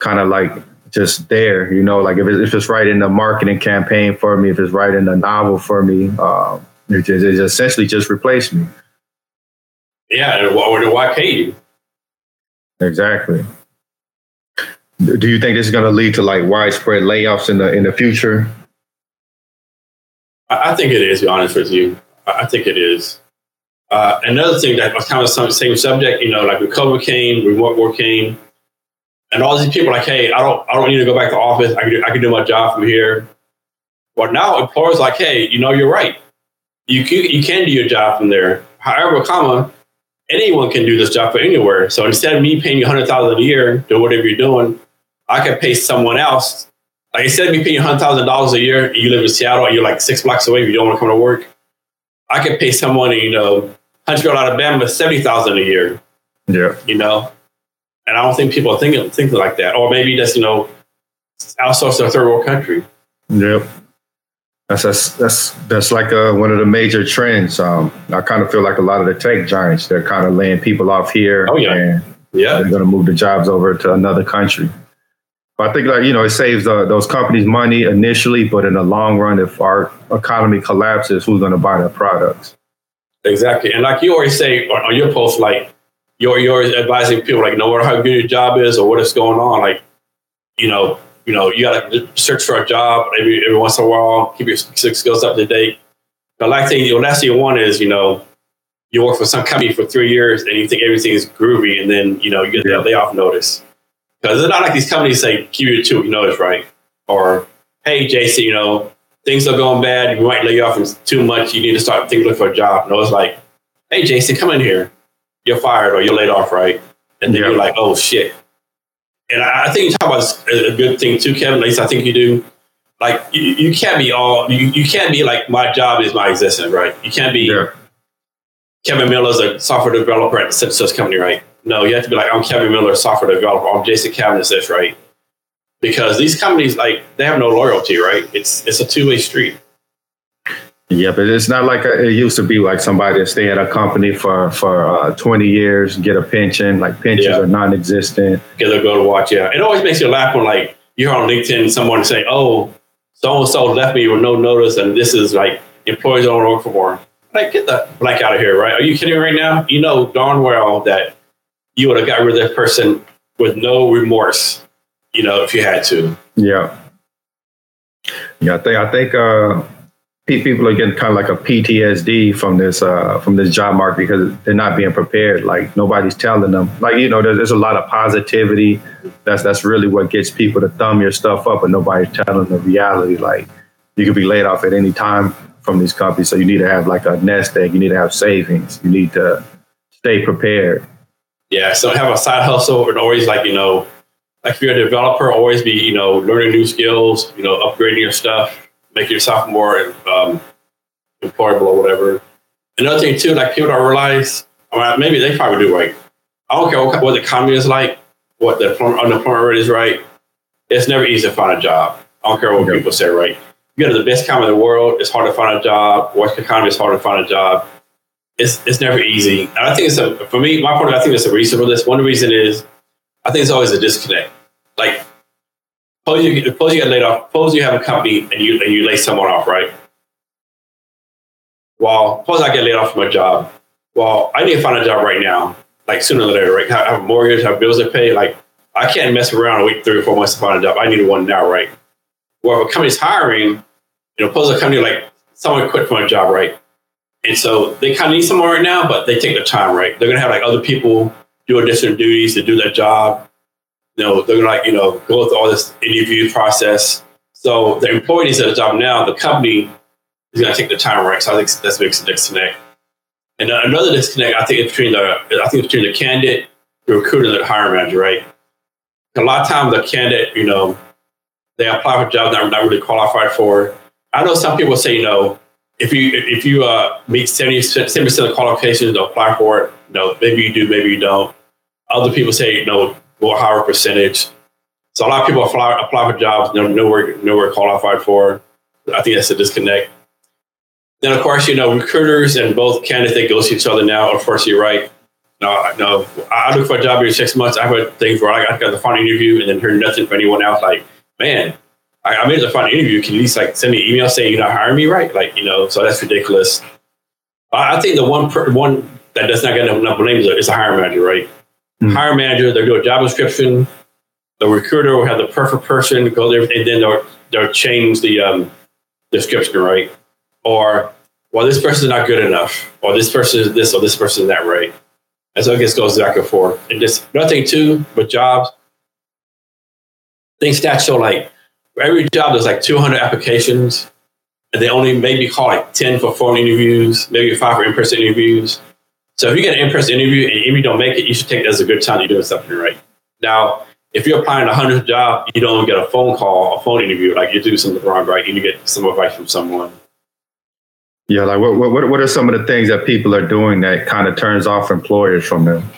kind of like just there. You know, like if, it, if it's writing the marketing campaign for me, if it's writing a novel for me, uh, It, just, it essentially just replaced me. Yeah, why, why pay you? Exactly. Do you think this is going to lead to like widespread layoffs in the in the future? I, think it is. To be honest with you, I think it is. Uh, another thing that was kind of the same subject, you know, like COVID came, remote work came, and all these people like, hey, I don't, I don't need to go back to office. I can, do, I can do my job from here. But now employers like, hey, you know, you're right. You can, you can do your job from there. However, comma, anyone can do this job from anywhere. So instead of me paying you hundred thousand a year to whatever you're doing, I can pay someone else. Like instead of me paying you hundred thousand dollars a year, you live in Seattle and you're like six blocks away, you don't want to come to work. I can pay someone, you know, Huntsville, Alabama, seventy thousand a year. Yeah, you know, and I don't think people are thinking thinking like that, or maybe just you know, outsource to a third world country. Yep. That's that's that's, that's like uh, one of the major trends. Um, I kind of feel like a lot of the tech giants they're kind of laying people off here. Oh yeah, and yeah, they're going to move the jobs over to another country. But I think like you know it saves uh, those companies money initially, but in the long run, if our economy collapses, who's going to buy their products? Exactly. And like you always say on, on your post, like you're, you're advising people, like no matter how good your job is or what is going on, like, you know, you know, you got to search for a job every, every once in a while, keep your skills up to date. The last thing, the last thing you want is, you know, you work for some company for three years and you think everything is groovy and then, you know, you get yeah. the layoff notice. Because it's not like these companies say, give you a two week notice, right? Or, hey, Jason, you know, things are going bad, you might lay off too much, you need to start thinking for a job. No, it's like, hey, Jason, come in here. You're fired or you're laid off, right? And then yeah. you're like, oh shit. And I, I, think you talk about a good thing too, Kevin. At least I think you do. Like you, you can't be all you, you can't be like my job is my existence, right? You can't be yeah. Kevin Miller's a software developer at the such company, right? No, you have to be like I'm Kevin Miller, software developer. I'm Jason this, right? Because these companies like they have no loyalty, right? It's it's a two way street. Yeah, but it's not like a, it used to be like somebody that stay at a company for for uh, twenty years, get a pension. Like pensions yeah. are non-existent. Get a go to watch. Yeah, it always makes you laugh when like you're on LinkedIn, someone say, "Oh, so and so left me with no notice, and this is like employees don't work for more." Like, get the black out of here, right? Are you kidding right now? You know darn well that you would have got rid of that person with no remorse you know, if you had to. Yeah. Yeah, I think I think uh, people are getting kind of like a PTSD from this uh, from this job market because they're not being prepared. Like nobody's telling them. Like you know, there's, there's, a lot of positivity. That's that's really what gets people to thumb your stuff up, but nobody's telling the reality. Like you could be laid off at any time from these companies, so you need to have like a nest egg. You need to have savings. You need to stay prepared. Yeah, so have a side hustle and always like you know like if you're a developer, always be you know learning new skills, you know upgrading your stuff, making yourself more um, employable or whatever. Another thing too, like people don't realize, or maybe they probably do right. I don't care what, what the economy is like, what the unemployment rate is right. It's never easy to find a job. I don't care what people say, right? You go to the best economy in the world, it's hard to find a job. Worst economy, it's hard to find a job. It's, it's never easy. And I think it's a, for me, my point, I think it's a reason for this. One reason is I think it's always a disconnect. Like, suppose you suppose you get laid off. Suppose you have a company and you and you lay someone off, right? Well, suppose I get laid off from a job. Well, I need to find a job right now, like sooner or later, right? I have a mortgage, I have bills to pay. Like, I can't mess around and wait three or four months to find a job. I need one now, right? Well, if a company's hiring, you know, suppose a company like someone quit from a job, right? And so they kind of need someone right now, but they take the time, right? They're gonna have like other people do additional duties to do their job. Know, they're like, you know, go through all this interview process. So the employee needs a job now, the company is gonna take the time right. So I think that's makes a disconnect. And another disconnect, I think, it's between the I think it's between the candidate, the recruiter, and the hiring manager, right? A lot of times the candidate, you know, they apply for jobs they're not really qualified for. I know some people say, you know, if you if you uh, meet 70 percent of the qualifications to apply for it, you know, maybe you do, maybe you don't. Other people say, you know, more higher percentage. So a lot of people apply, apply for jobs no, nowhere nowhere qualified for. I think that's a disconnect. Then of course, you know, recruiters and both candidates they go to each other now. Of course, you're right. No, no, I look for a job every six months. I've had things where I got the final interview and then heard nothing from anyone else. Like, man, I, I made the final interview. Can you at least like send me an email saying you're not hiring me, right? Like, you know, so that's ridiculous. I think the one per, one that does not get enough blame is a hiring manager, right? Mm-hmm. Hiring manager, they'll do a job description. The recruiter will have the perfect person go there, and then they'll they'll change the um, description, right? Or well, this person's not good enough, or this person is this, or this person is that, right? And so it just goes back and forth. And just nothing too, but jobs. Things that show like every job, there's like 200 applications, and they only maybe call like 10 for phone interviews, maybe five for in-person interviews. So if you get an in-person interview and if you don't make it, you should take it as a good time you're doing something right. Now, if you're applying a hundred job, you don't get a phone call, a phone interview, like you do something wrong, right? You get some advice from someone. Yeah, like what what what are some of the things that people are doing that kind of turns off employers from them?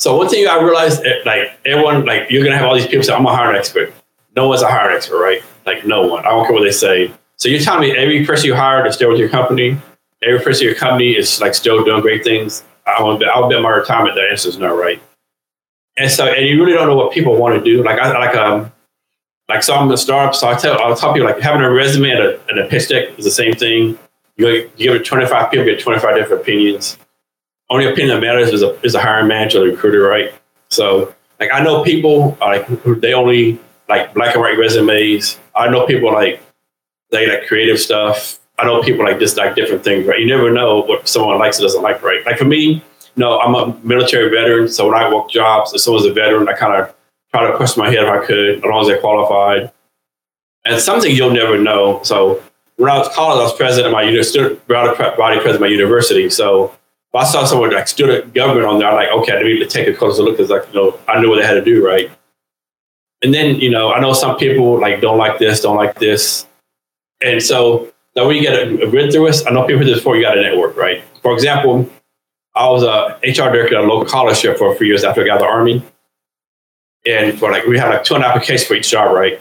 So one thing I realized, eh, like everyone, like you're gonna have all these people say, "I'm a hiring expert." No one's a hiring expert, right? Like no one. I don't care what they say. So you're telling me every person you hired is still with your company? Every person in your company is like still doing great things? I would bet, my retirement the answer is no, right? And so, and you really don't know what people want to do. Like I like um like so I'm a startup, so I tell I'll tell people like having a resume and a, and a pitch deck is the same thing. You, you give it 25 people, get 25 different opinions. Only opinion that matters is a is a hiring manager, or recruiter, right? So like I know people like who they only like black and white resumes. I know people like they like creative stuff. I know people like just like different things, right? You never know what someone likes or doesn't like, right? Like for me, no, I'm a military veteran, so when I work jobs, if someone's a veteran, I kind of try to push my head if I could, as long as they're qualified. And something you'll never know. So when I was college, I was president of my student body president of my university. So if I saw someone like student government on there, I'm like, okay, I need to take a closer look because like you know I knew what they had to do, right? And then you know I know some people like don't like this, don't like this, and so now when you get a, read through us, I know people this before you got a network, right? For example, I was a HR director at a local college here for a few years after I got the army. And for like, we had like 200 applications for each job, right?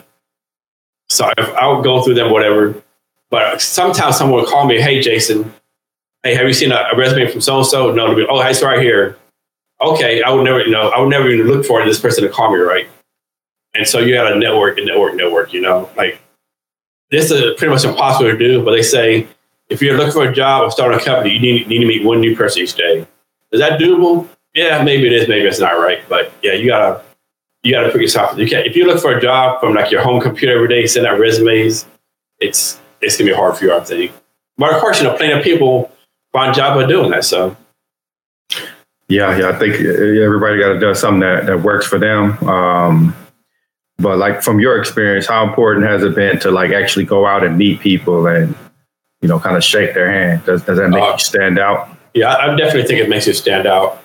So I would go through them, whatever. But sometimes someone would call me, hey, Jason, hey, have you seen a, a resume from so and so? No, be, oh, it's right here. Okay, I would never, you know, I would never even look for this person to call me, right? And so you got a network, a network, network, you know, like this is pretty much impossible to do, but they say if you're looking for a job or starting a company, you need, need to meet one new person each day. Is that doable? Yeah, maybe it is, maybe it's not right. But yeah, you gotta you gotta put yourself. You can't if you look for a job from like your home computer every day, send out resumes. It's it's gonna be hard for you, I think. But of course, you know, plenty of people find job by doing that. So yeah, yeah, I think everybody got to do something that, that works for them. Um, but like from your experience, how important has it been to like actually go out and meet people and you know kind of shake their hand? Does does that make uh, you stand out? Yeah, I definitely think it makes you stand out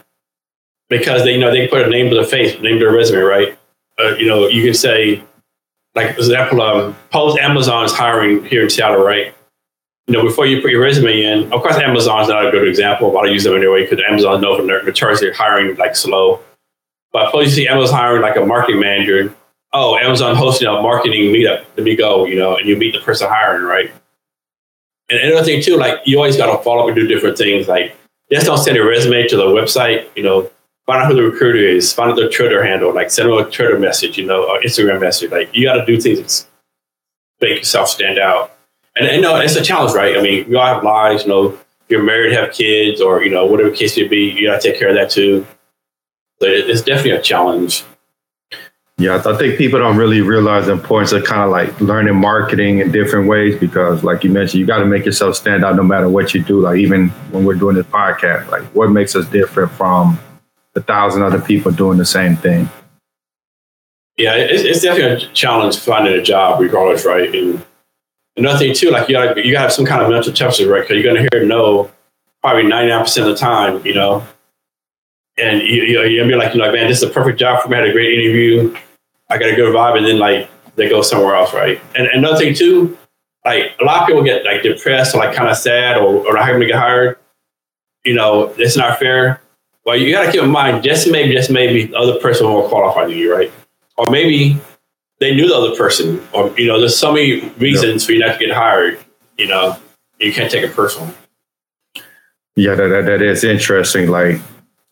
because they you know they put a name to the face, name to the resume, right? Uh, you know, you can say like for example, um, Post Amazon is hiring here in Seattle, right? You know, before you put your resume in, of course, Amazon is not a good example, but I use them anyway because Amazon knows from their notoriously hiring like slow. But suppose you see Amazon hiring like a marketing manager. Oh, Amazon hosting a marketing meetup. Let me go, you know, and you meet the person hiring, right? And another thing too, like you always got to follow up and do different things. Like just don't send a resume to the website. You know, find out who the recruiter is. Find out their Twitter handle. Like send them a Twitter message. You know, or Instagram message. Like you got to do things to make yourself stand out. And you know, it's a challenge, right? I mean, we all have lives. You know, you're married, have kids, or you know, whatever case may be, you got to take care of that too. But it's definitely a challenge. Yeah, I think people don't really realize the importance of kind of like learning marketing in different ways because, like you mentioned, you got to make yourself stand out no matter what you do. Like even when we're doing this podcast, like what makes us different from the thousand other people doing the same thing? Yeah, it's, it's definitely a challenge finding a job, regardless, right? And another thing too, like you got you to have some kind of mental toughness, right? Because you're going to hear no probably ninety nine percent of the time, you know. And you, you know, you're gonna be like, you know, man, this is a perfect job for me. I had a great interview I got a good vibe, and then like they go somewhere else, right? And, another thing too, like a lot of people get like depressed or like kind of sad or, or not having to get hired. You know, it's not fair. Well, you got to keep in mind, just maybe, just maybe the other person more qualified than you, right? Or maybe they knew the other person, or you know, there's so many reasons for you not to get hired. You know, you can't take it personal. Yeah, that, that, that is interesting. Like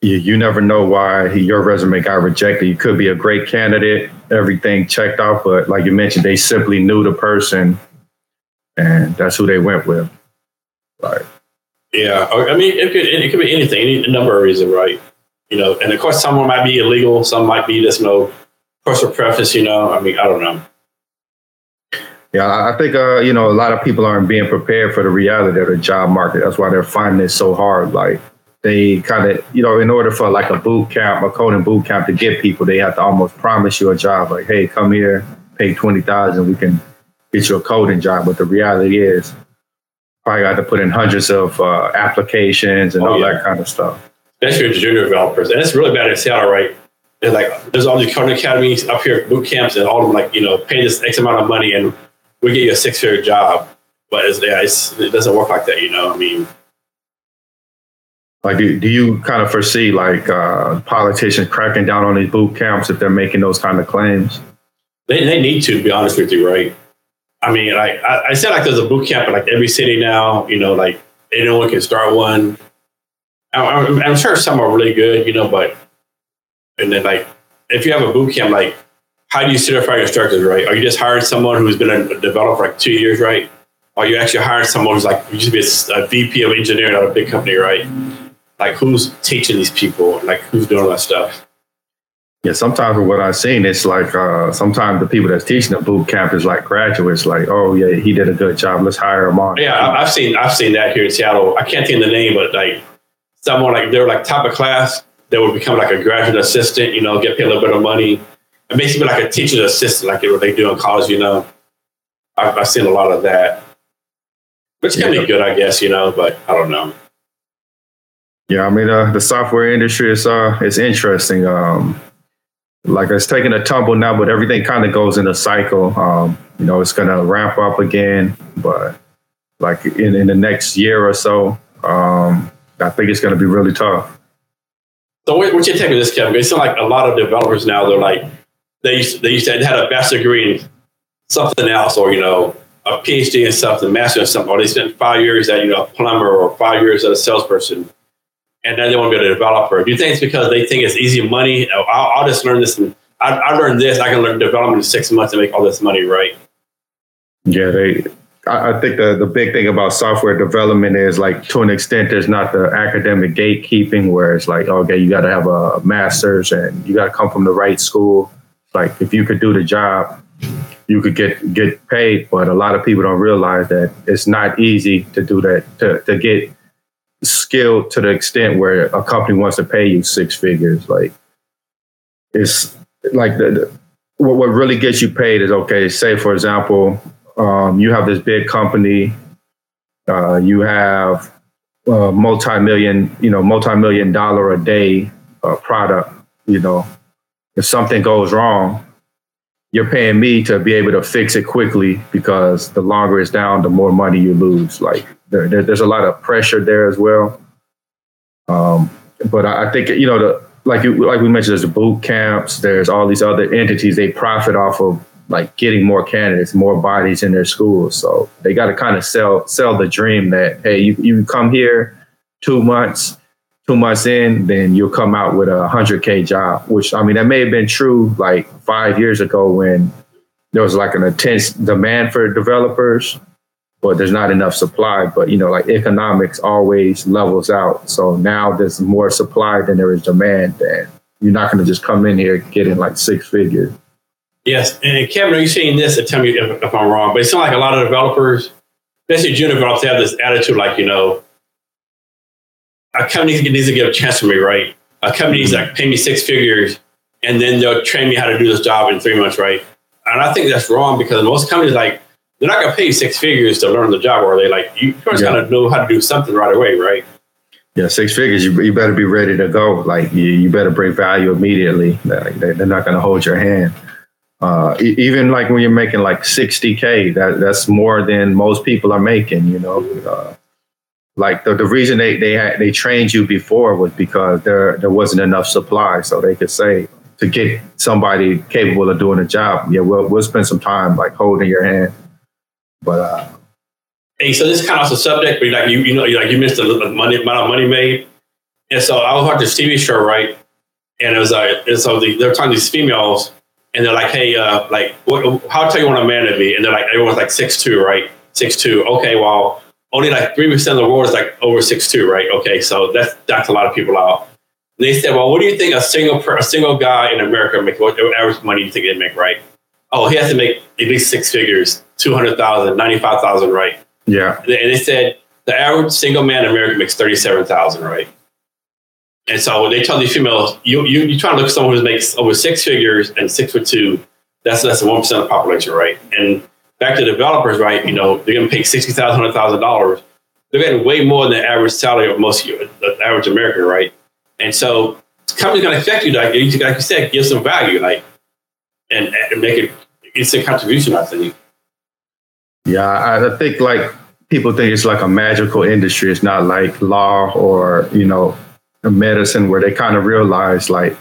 you, you never know why your resume got rejected. You could be a great candidate, everything checked off, but like you mentioned, they simply knew the person, and that's who they went with. Right. Yeah, I mean, it could it could be anything, any number of reasons, right? You know, and of course, someone might be illegal, some might be just no personal preference. You know, I mean, I don't know. Yeah, I think uh, you know a lot of people aren't being prepared for the reality of the job market. That's why they're finding it so hard. Like they kind of, you know, in order for like a boot camp, a coding boot camp to get people, they have to almost promise you a job. Like, hey, come here, pay twenty thousand, we can get you a coding job. But the reality is, probably got to put in hundreds of uh, applications and oh, all yeah. that kind of stuff. Especially for junior developers, and it's really bad in Seattle, right? There's like there's all these coding academies up here, boot camps, and all of them like you know pay this X amount of money, and we get you a six figure job. But it's, yeah, it's, it doesn't work like that, you know. I mean, like, do, do you kind of foresee like uh, politicians cracking down on these boot camps if they're making those kind of claims? They, they need to, to be honest with you, right? I mean, like I, I said, like there's a boot camp in like every city now. You know, like anyone can start one. I'm, I'm sure some are really good, you know, but and then like if you have a boot camp, like how do you certify your instructors, right? Are you just hiring someone who's been a developer for like two years, right? Or you actually hiring someone who's like used to be a, a VP of engineering at a big company, right? Like who's teaching these people? Like who's doing all that stuff? Yeah, sometimes from what I've seen, it's like uh, sometimes the people that's teaching the boot camp is like graduates. Like, oh yeah, he did a good job. Let's hire him on. Yeah, I've seen I've seen that here in Seattle. I can't think of the name, but like someone like they were like top of class, they would become like a graduate assistant. You know, get paid a little bit of money, and basically like a teacher's assistant, like what they do in college. You know, I've, I've seen a lot of that, which can yeah. be good, I guess. You know, but I don't know. Yeah, I mean, uh, the software industry is uh, it's interesting. Um, like it's taking a tumble now, but everything kind of goes in a cycle. Um, you know, it's going to ramp up again, but like in, in the next year or so, um, I think it's going to be really tough. So what, what's your take on this, Kevin? It's like a lot of developers now. They're like they used, they used to had a bachelor degree in something else, or you know, a PhD in something, master in something, or they spent five years at you know a plumber or five years as a salesperson and then they want to be a developer. Do you think it's because they think it's easy money? Oh, I'll, I'll just learn this. And I, I learned this. I can learn development in six months and make all this money, right? Yeah, they. I think the, the big thing about software development is like to an extent there's not the academic gatekeeping where it's like okay you got to have a master's and you got to come from the right school. Like if you could do the job, you could get get paid. But a lot of people don't realize that it's not easy to do that to to get skilled to the extent where a company wants to pay you six figures. Like it's like the, the what, really gets you paid is okay. Say for example, um, you have this big company, uh, you have a multi-million, you know, multi-million dollar a day uh, product. You know, if something goes wrong, you're paying me to be able to fix it quickly because the longer it's down, the more money you lose. Like there, there, there's a lot of pressure there as well. Um, but I, I, think you know the like you, like we mentioned, there's the boot camps. There's all these other entities. They profit off of like getting more candidates, more bodies in their schools. So they got to kind of sell sell the dream that hey, you you come here two months, two months in, then you'll come out with a hundred k job. Which I mean, that may have been true like five years ago when there was like an intense demand for developers but there's not enough supply. But you know, like economics always levels out. So now there's more supply than there is demand, and you're not going to just come in here getting like six figures. Yes, and Kevin, are you seeing this? Tell me if, if I'm wrong, but it seems like a lot of developers, especially junior developers, have this attitude like you know, a company needs to give a chance for me, right? A company needs to pay me six figures, and then they'll train me how to do this job in three months, right? And I think that's wrong because most companies like they're not going to pay you six figures to learn the job, are they? Like you first yeah. got to know how to do something right away, right? Yeah, six figures. You, you better be ready to go. Like you, you better bring value immediately. Like, they're not going to hold your hand. Uh, even like when you're making like 60k, that that's more than most people are making. You know, uh, like the, the reason they they had, they trained you before was because there there wasn't enough supply, so they could say to get somebody capable of doing a job. Yeah, we'll we'll spend some time like holding your hand but uh, hey, so this is kind of a subject, but like you, you know, like you missed the money amount of money made, and so I was watching this TV show, right? And it was like, and so the, they're talking to these females, and they're like, hey, uh, like, what, how tall you want a man to be? And they're like, everyone's like six two, right? Six two. Okay, well, only like three percent of the world is like over six two, right? Okay, so that's that's a lot of people out. And they said, well, what do you think a single per, a single guy in America make? What average money do you think they make, right? Oh, he has to make at least six figures, 200,000, 95,000, right? Yeah. And they said the average single man in America makes 37,000, right? And so they tell these females, you, you, you trying to look for someone who makes over six figures and six foot two, that's less than 1% of the population, right? And back to developers, right? You know, they're going to pay $60,000, $100,000. They're getting way more than the average salary of most of the average American, right? And so company's going to affect you, like, like you said, give some value, like, and, and make it, it's a contribution, I think. Yeah, I think like people think it's like a magical industry. It's not like law or, you know, medicine where they kind of realize like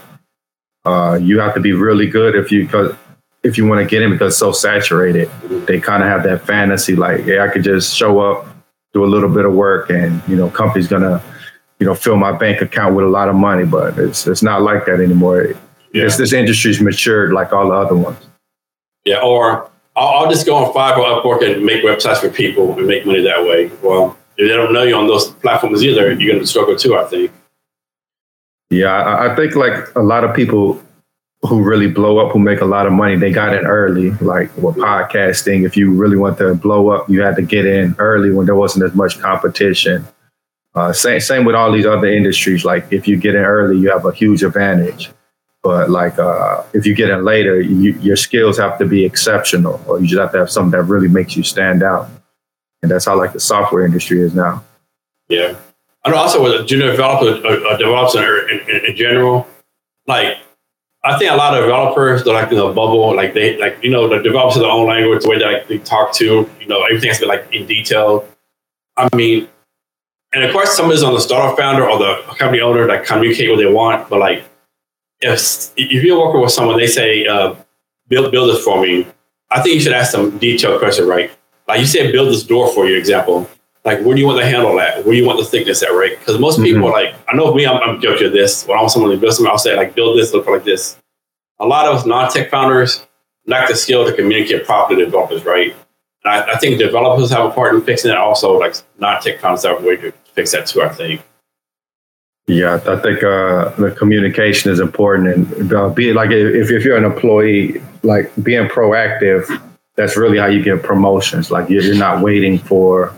uh, you have to be really good if you, cause if you want to get in because it's so saturated. They kind of have that fantasy like, yeah, I could just show up, do a little bit of work, and you know, company's gonna, you know, fill my bank account with a lot of money. But it's it's not like that anymore. Yeah. It's, this industry's matured like all the other ones. Yeah, or I'll, I'll just go on Fiverr or Upwork and make websites for people and make money that way. Well, if they don't know you on those platforms either, you're going to struggle too. I think. Yeah, I, I think like a lot of people who really blow up, who make a lot of money, they got in early. Like with podcasting, if you really want to blow up, you had to get in early when there wasn't as much competition. Uh, same same with all these other industries. Like if you get in early, you have a huge advantage. But like uh, if you get in later, you, your skills have to be exceptional, or you just have to have something that really makes you stand out. And that's how like the software industry is now. Yeah, and also with a junior developers, uh, developers in, in, in general, like I think a lot of developers they're like in a bubble, like they like you know the developers of their own language, the way that like, they talk to, you know, everything has to be like in detail. I mean, and of course, some is on the startup founder or the company owner that communicate what they want, but like if if you're working with someone, they say uh, build build this for me. I think you should ask some detailed question, right? Like you said, build this door for you. Example, like where do you want the handle at? Where do you want the thickness at, right? Because most people mm-hmm. like, I know me, I'm, I'm guilty of this. When I want someone to build something, I'll say like, build this, look like this. A lot of non-tech founders lack the skill to communicate properly to developers, right? And I, I think developers have a part in fixing it. Also, like non-tech founders have a way to fix that too. I think. Yeah, I think uh, the communication is important, and uh, be like if, if you're an employee, like being proactive, that's really how you get promotions. Like you're, you're not waiting for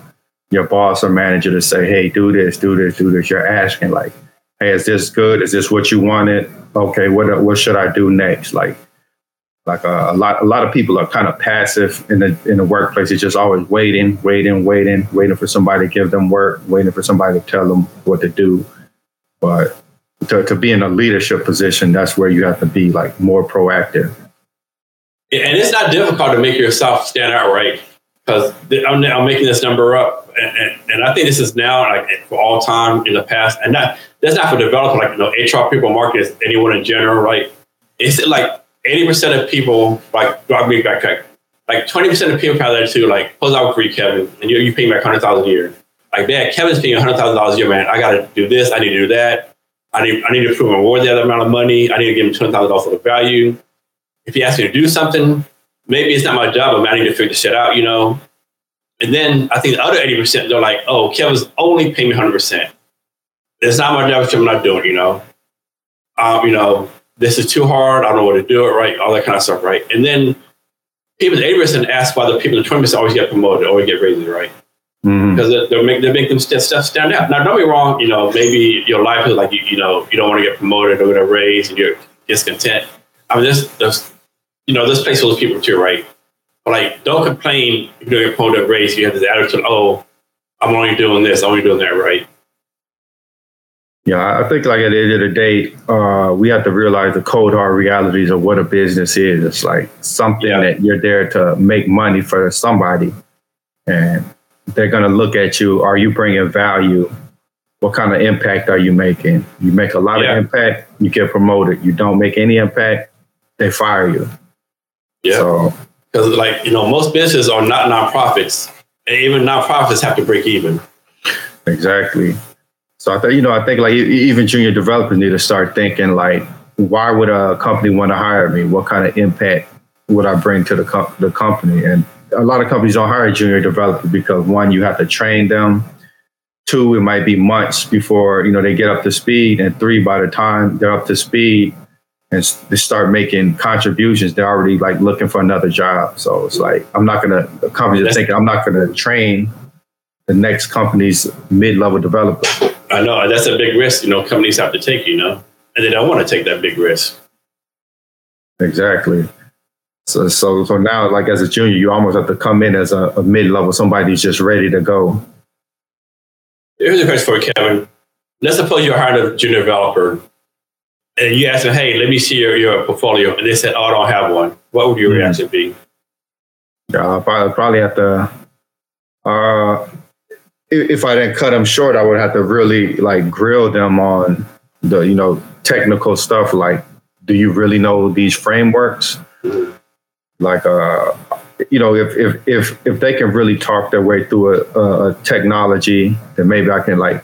your boss or manager to say, "Hey, do this, do this, do this." You're asking like, "Hey, is this good? Is this what you wanted? Okay, what what should I do next?" Like, like uh, a lot a lot of people are kind of passive in the in the workplace. It's just always waiting, waiting, waiting, waiting for somebody to give them work, waiting for somebody to tell them what to do. But to, to be in a leadership position, that's where you have to be like more proactive. And it's not difficult to make yourself stand out, right? Because I'm, I'm, making this number up, and, and, and, I think this is now like for all time in the past, and that that's not for developers like you know HR people, marketers, anyone in general, right? It's like eighty percent of people like drop me back like twenty percent of people have that too. Like close out for you, Kevin, and you you paying like hundred thousand a year. Like man, Kevin's paying hundred thousand dollars a year, man. I got to do this. I need to do that. I need I need to prove and reward that amount of money. I need to give him twenty thousand dollars of value. If he asks me to do something, maybe it's not my job, but I need to figure this shit out, you know? And then I think the other 80%, they're like, oh, Kevin's only paying me 100%. It's not my job, I'm not doing, you know? Um, you know, this is too hard. I don't know what to do it, right? All that kind of stuff, right? And then people, the 80% ask why the people, in the 20% always get promoted, always get raises, right? Mm-hmm. Because they're, making, they're making them stuff stand out. Now, don't be wrong, you know, maybe your life is like, you, you know, you don't want to get promoted or get a raise and you're discontent. I mean, there's, there's you know, this place of people too, right? But like, don't complain if you're doing a product race. You have this attitude, oh, I'm only doing this, I'm only doing that, right? Yeah, I think like at the end of the day, uh, we have to realize the cold hard realities of what a business is. It's like something yeah. that you're there to make money for somebody, and they're gonna look at you. Are you bringing value? What kind of impact are you making? You make a lot yeah. of impact, you get promoted. You don't make any impact, they fire you. Yeah. So because like you know most businesses are not nonprofits and even nonprofits have to break even. Exactly. So i think you know i think like even junior developers need to start thinking like why would a company want to hire me? What kind of impact would i bring to the, the company? And a lot of companies don't hire junior developer because one, you have to train them. Two, it might be months before you know they get up to speed, and three, by the time they're up to speed and they start making contributions, they're already like looking for another job. So it's like I'm not gonna the companies are thinking I'm not gonna train the next company's mid-level developer. I know that's a big risk. You know, companies have to take. You know, and they don't want to take that big risk. Exactly. So, so, so now, like as a junior, you almost have to come in as a, a mid-level, somebody who's just ready to go. Here's a question for you, Kevin. Let's suppose you're hiring a junior developer, and you ask them, "Hey, let me see your, your portfolio," and they said, "Oh, I don't have one." What would your mm-hmm. reaction be? Yeah, I'll probably, probably have to. Uh, if I didn't cut them short, I would have to really like grill them on the you know technical stuff. Like, do you really know these frameworks? Mm-hmm like uh you know if if if if they can really talk their way through a, a technology then maybe i can like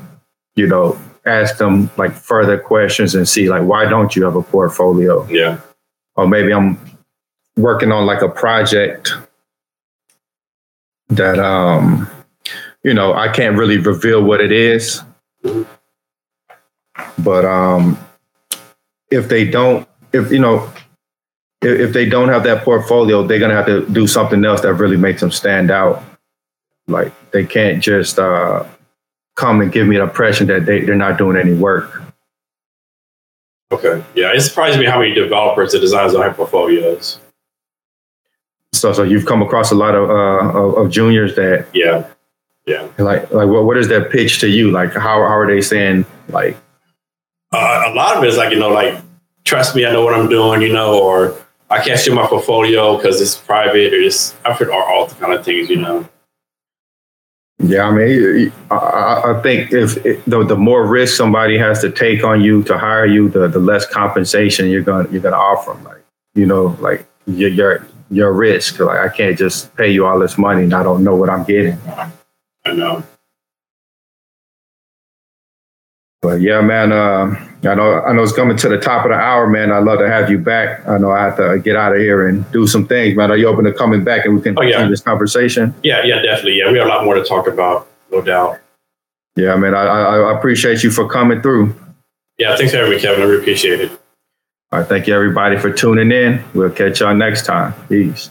you know ask them like further questions and see like why don't you have a portfolio? Yeah. Or maybe i'm working on like a project that um you know i can't really reveal what it is. But um if they don't if you know if they don't have that portfolio, they're gonna have to do something else that really makes them stand out. Like they can't just uh, come and give me the impression that they, they're not doing any work. Okay. Yeah, it surprised me how many developers and designers don't have portfolios. So, so you've come across a lot of uh, of, of juniors that yeah, yeah. Like, like what what is their pitch to you? Like, how how are they saying like? Uh, a lot of it is like you know, like trust me, I know what I'm doing, you know, or I can't share my portfolio because it's private or just I've heard all, all the kind of things, you know. Yeah, I mean, I, I think if the, the more risk somebody has to take on you to hire you, the, the less compensation you're gonna you're gonna offer them. Like you know, like your your your risk. Like I can't just pay you all this money and I don't know what I'm getting. I know. But yeah, man. Uh, I know I know it's coming to the top of the hour, man. I'd love to have you back. I know I have to get out of here and do some things, man. Are you open to coming back and we can oh, yeah. continue this conversation? Yeah, yeah, definitely. Yeah, we have a lot more to talk about, no doubt. Yeah, man. I, I, I appreciate you for coming through. Yeah, thanks for having me, Kevin. I really appreciate it. All right, thank you everybody for tuning in. We'll catch y'all next time. Peace.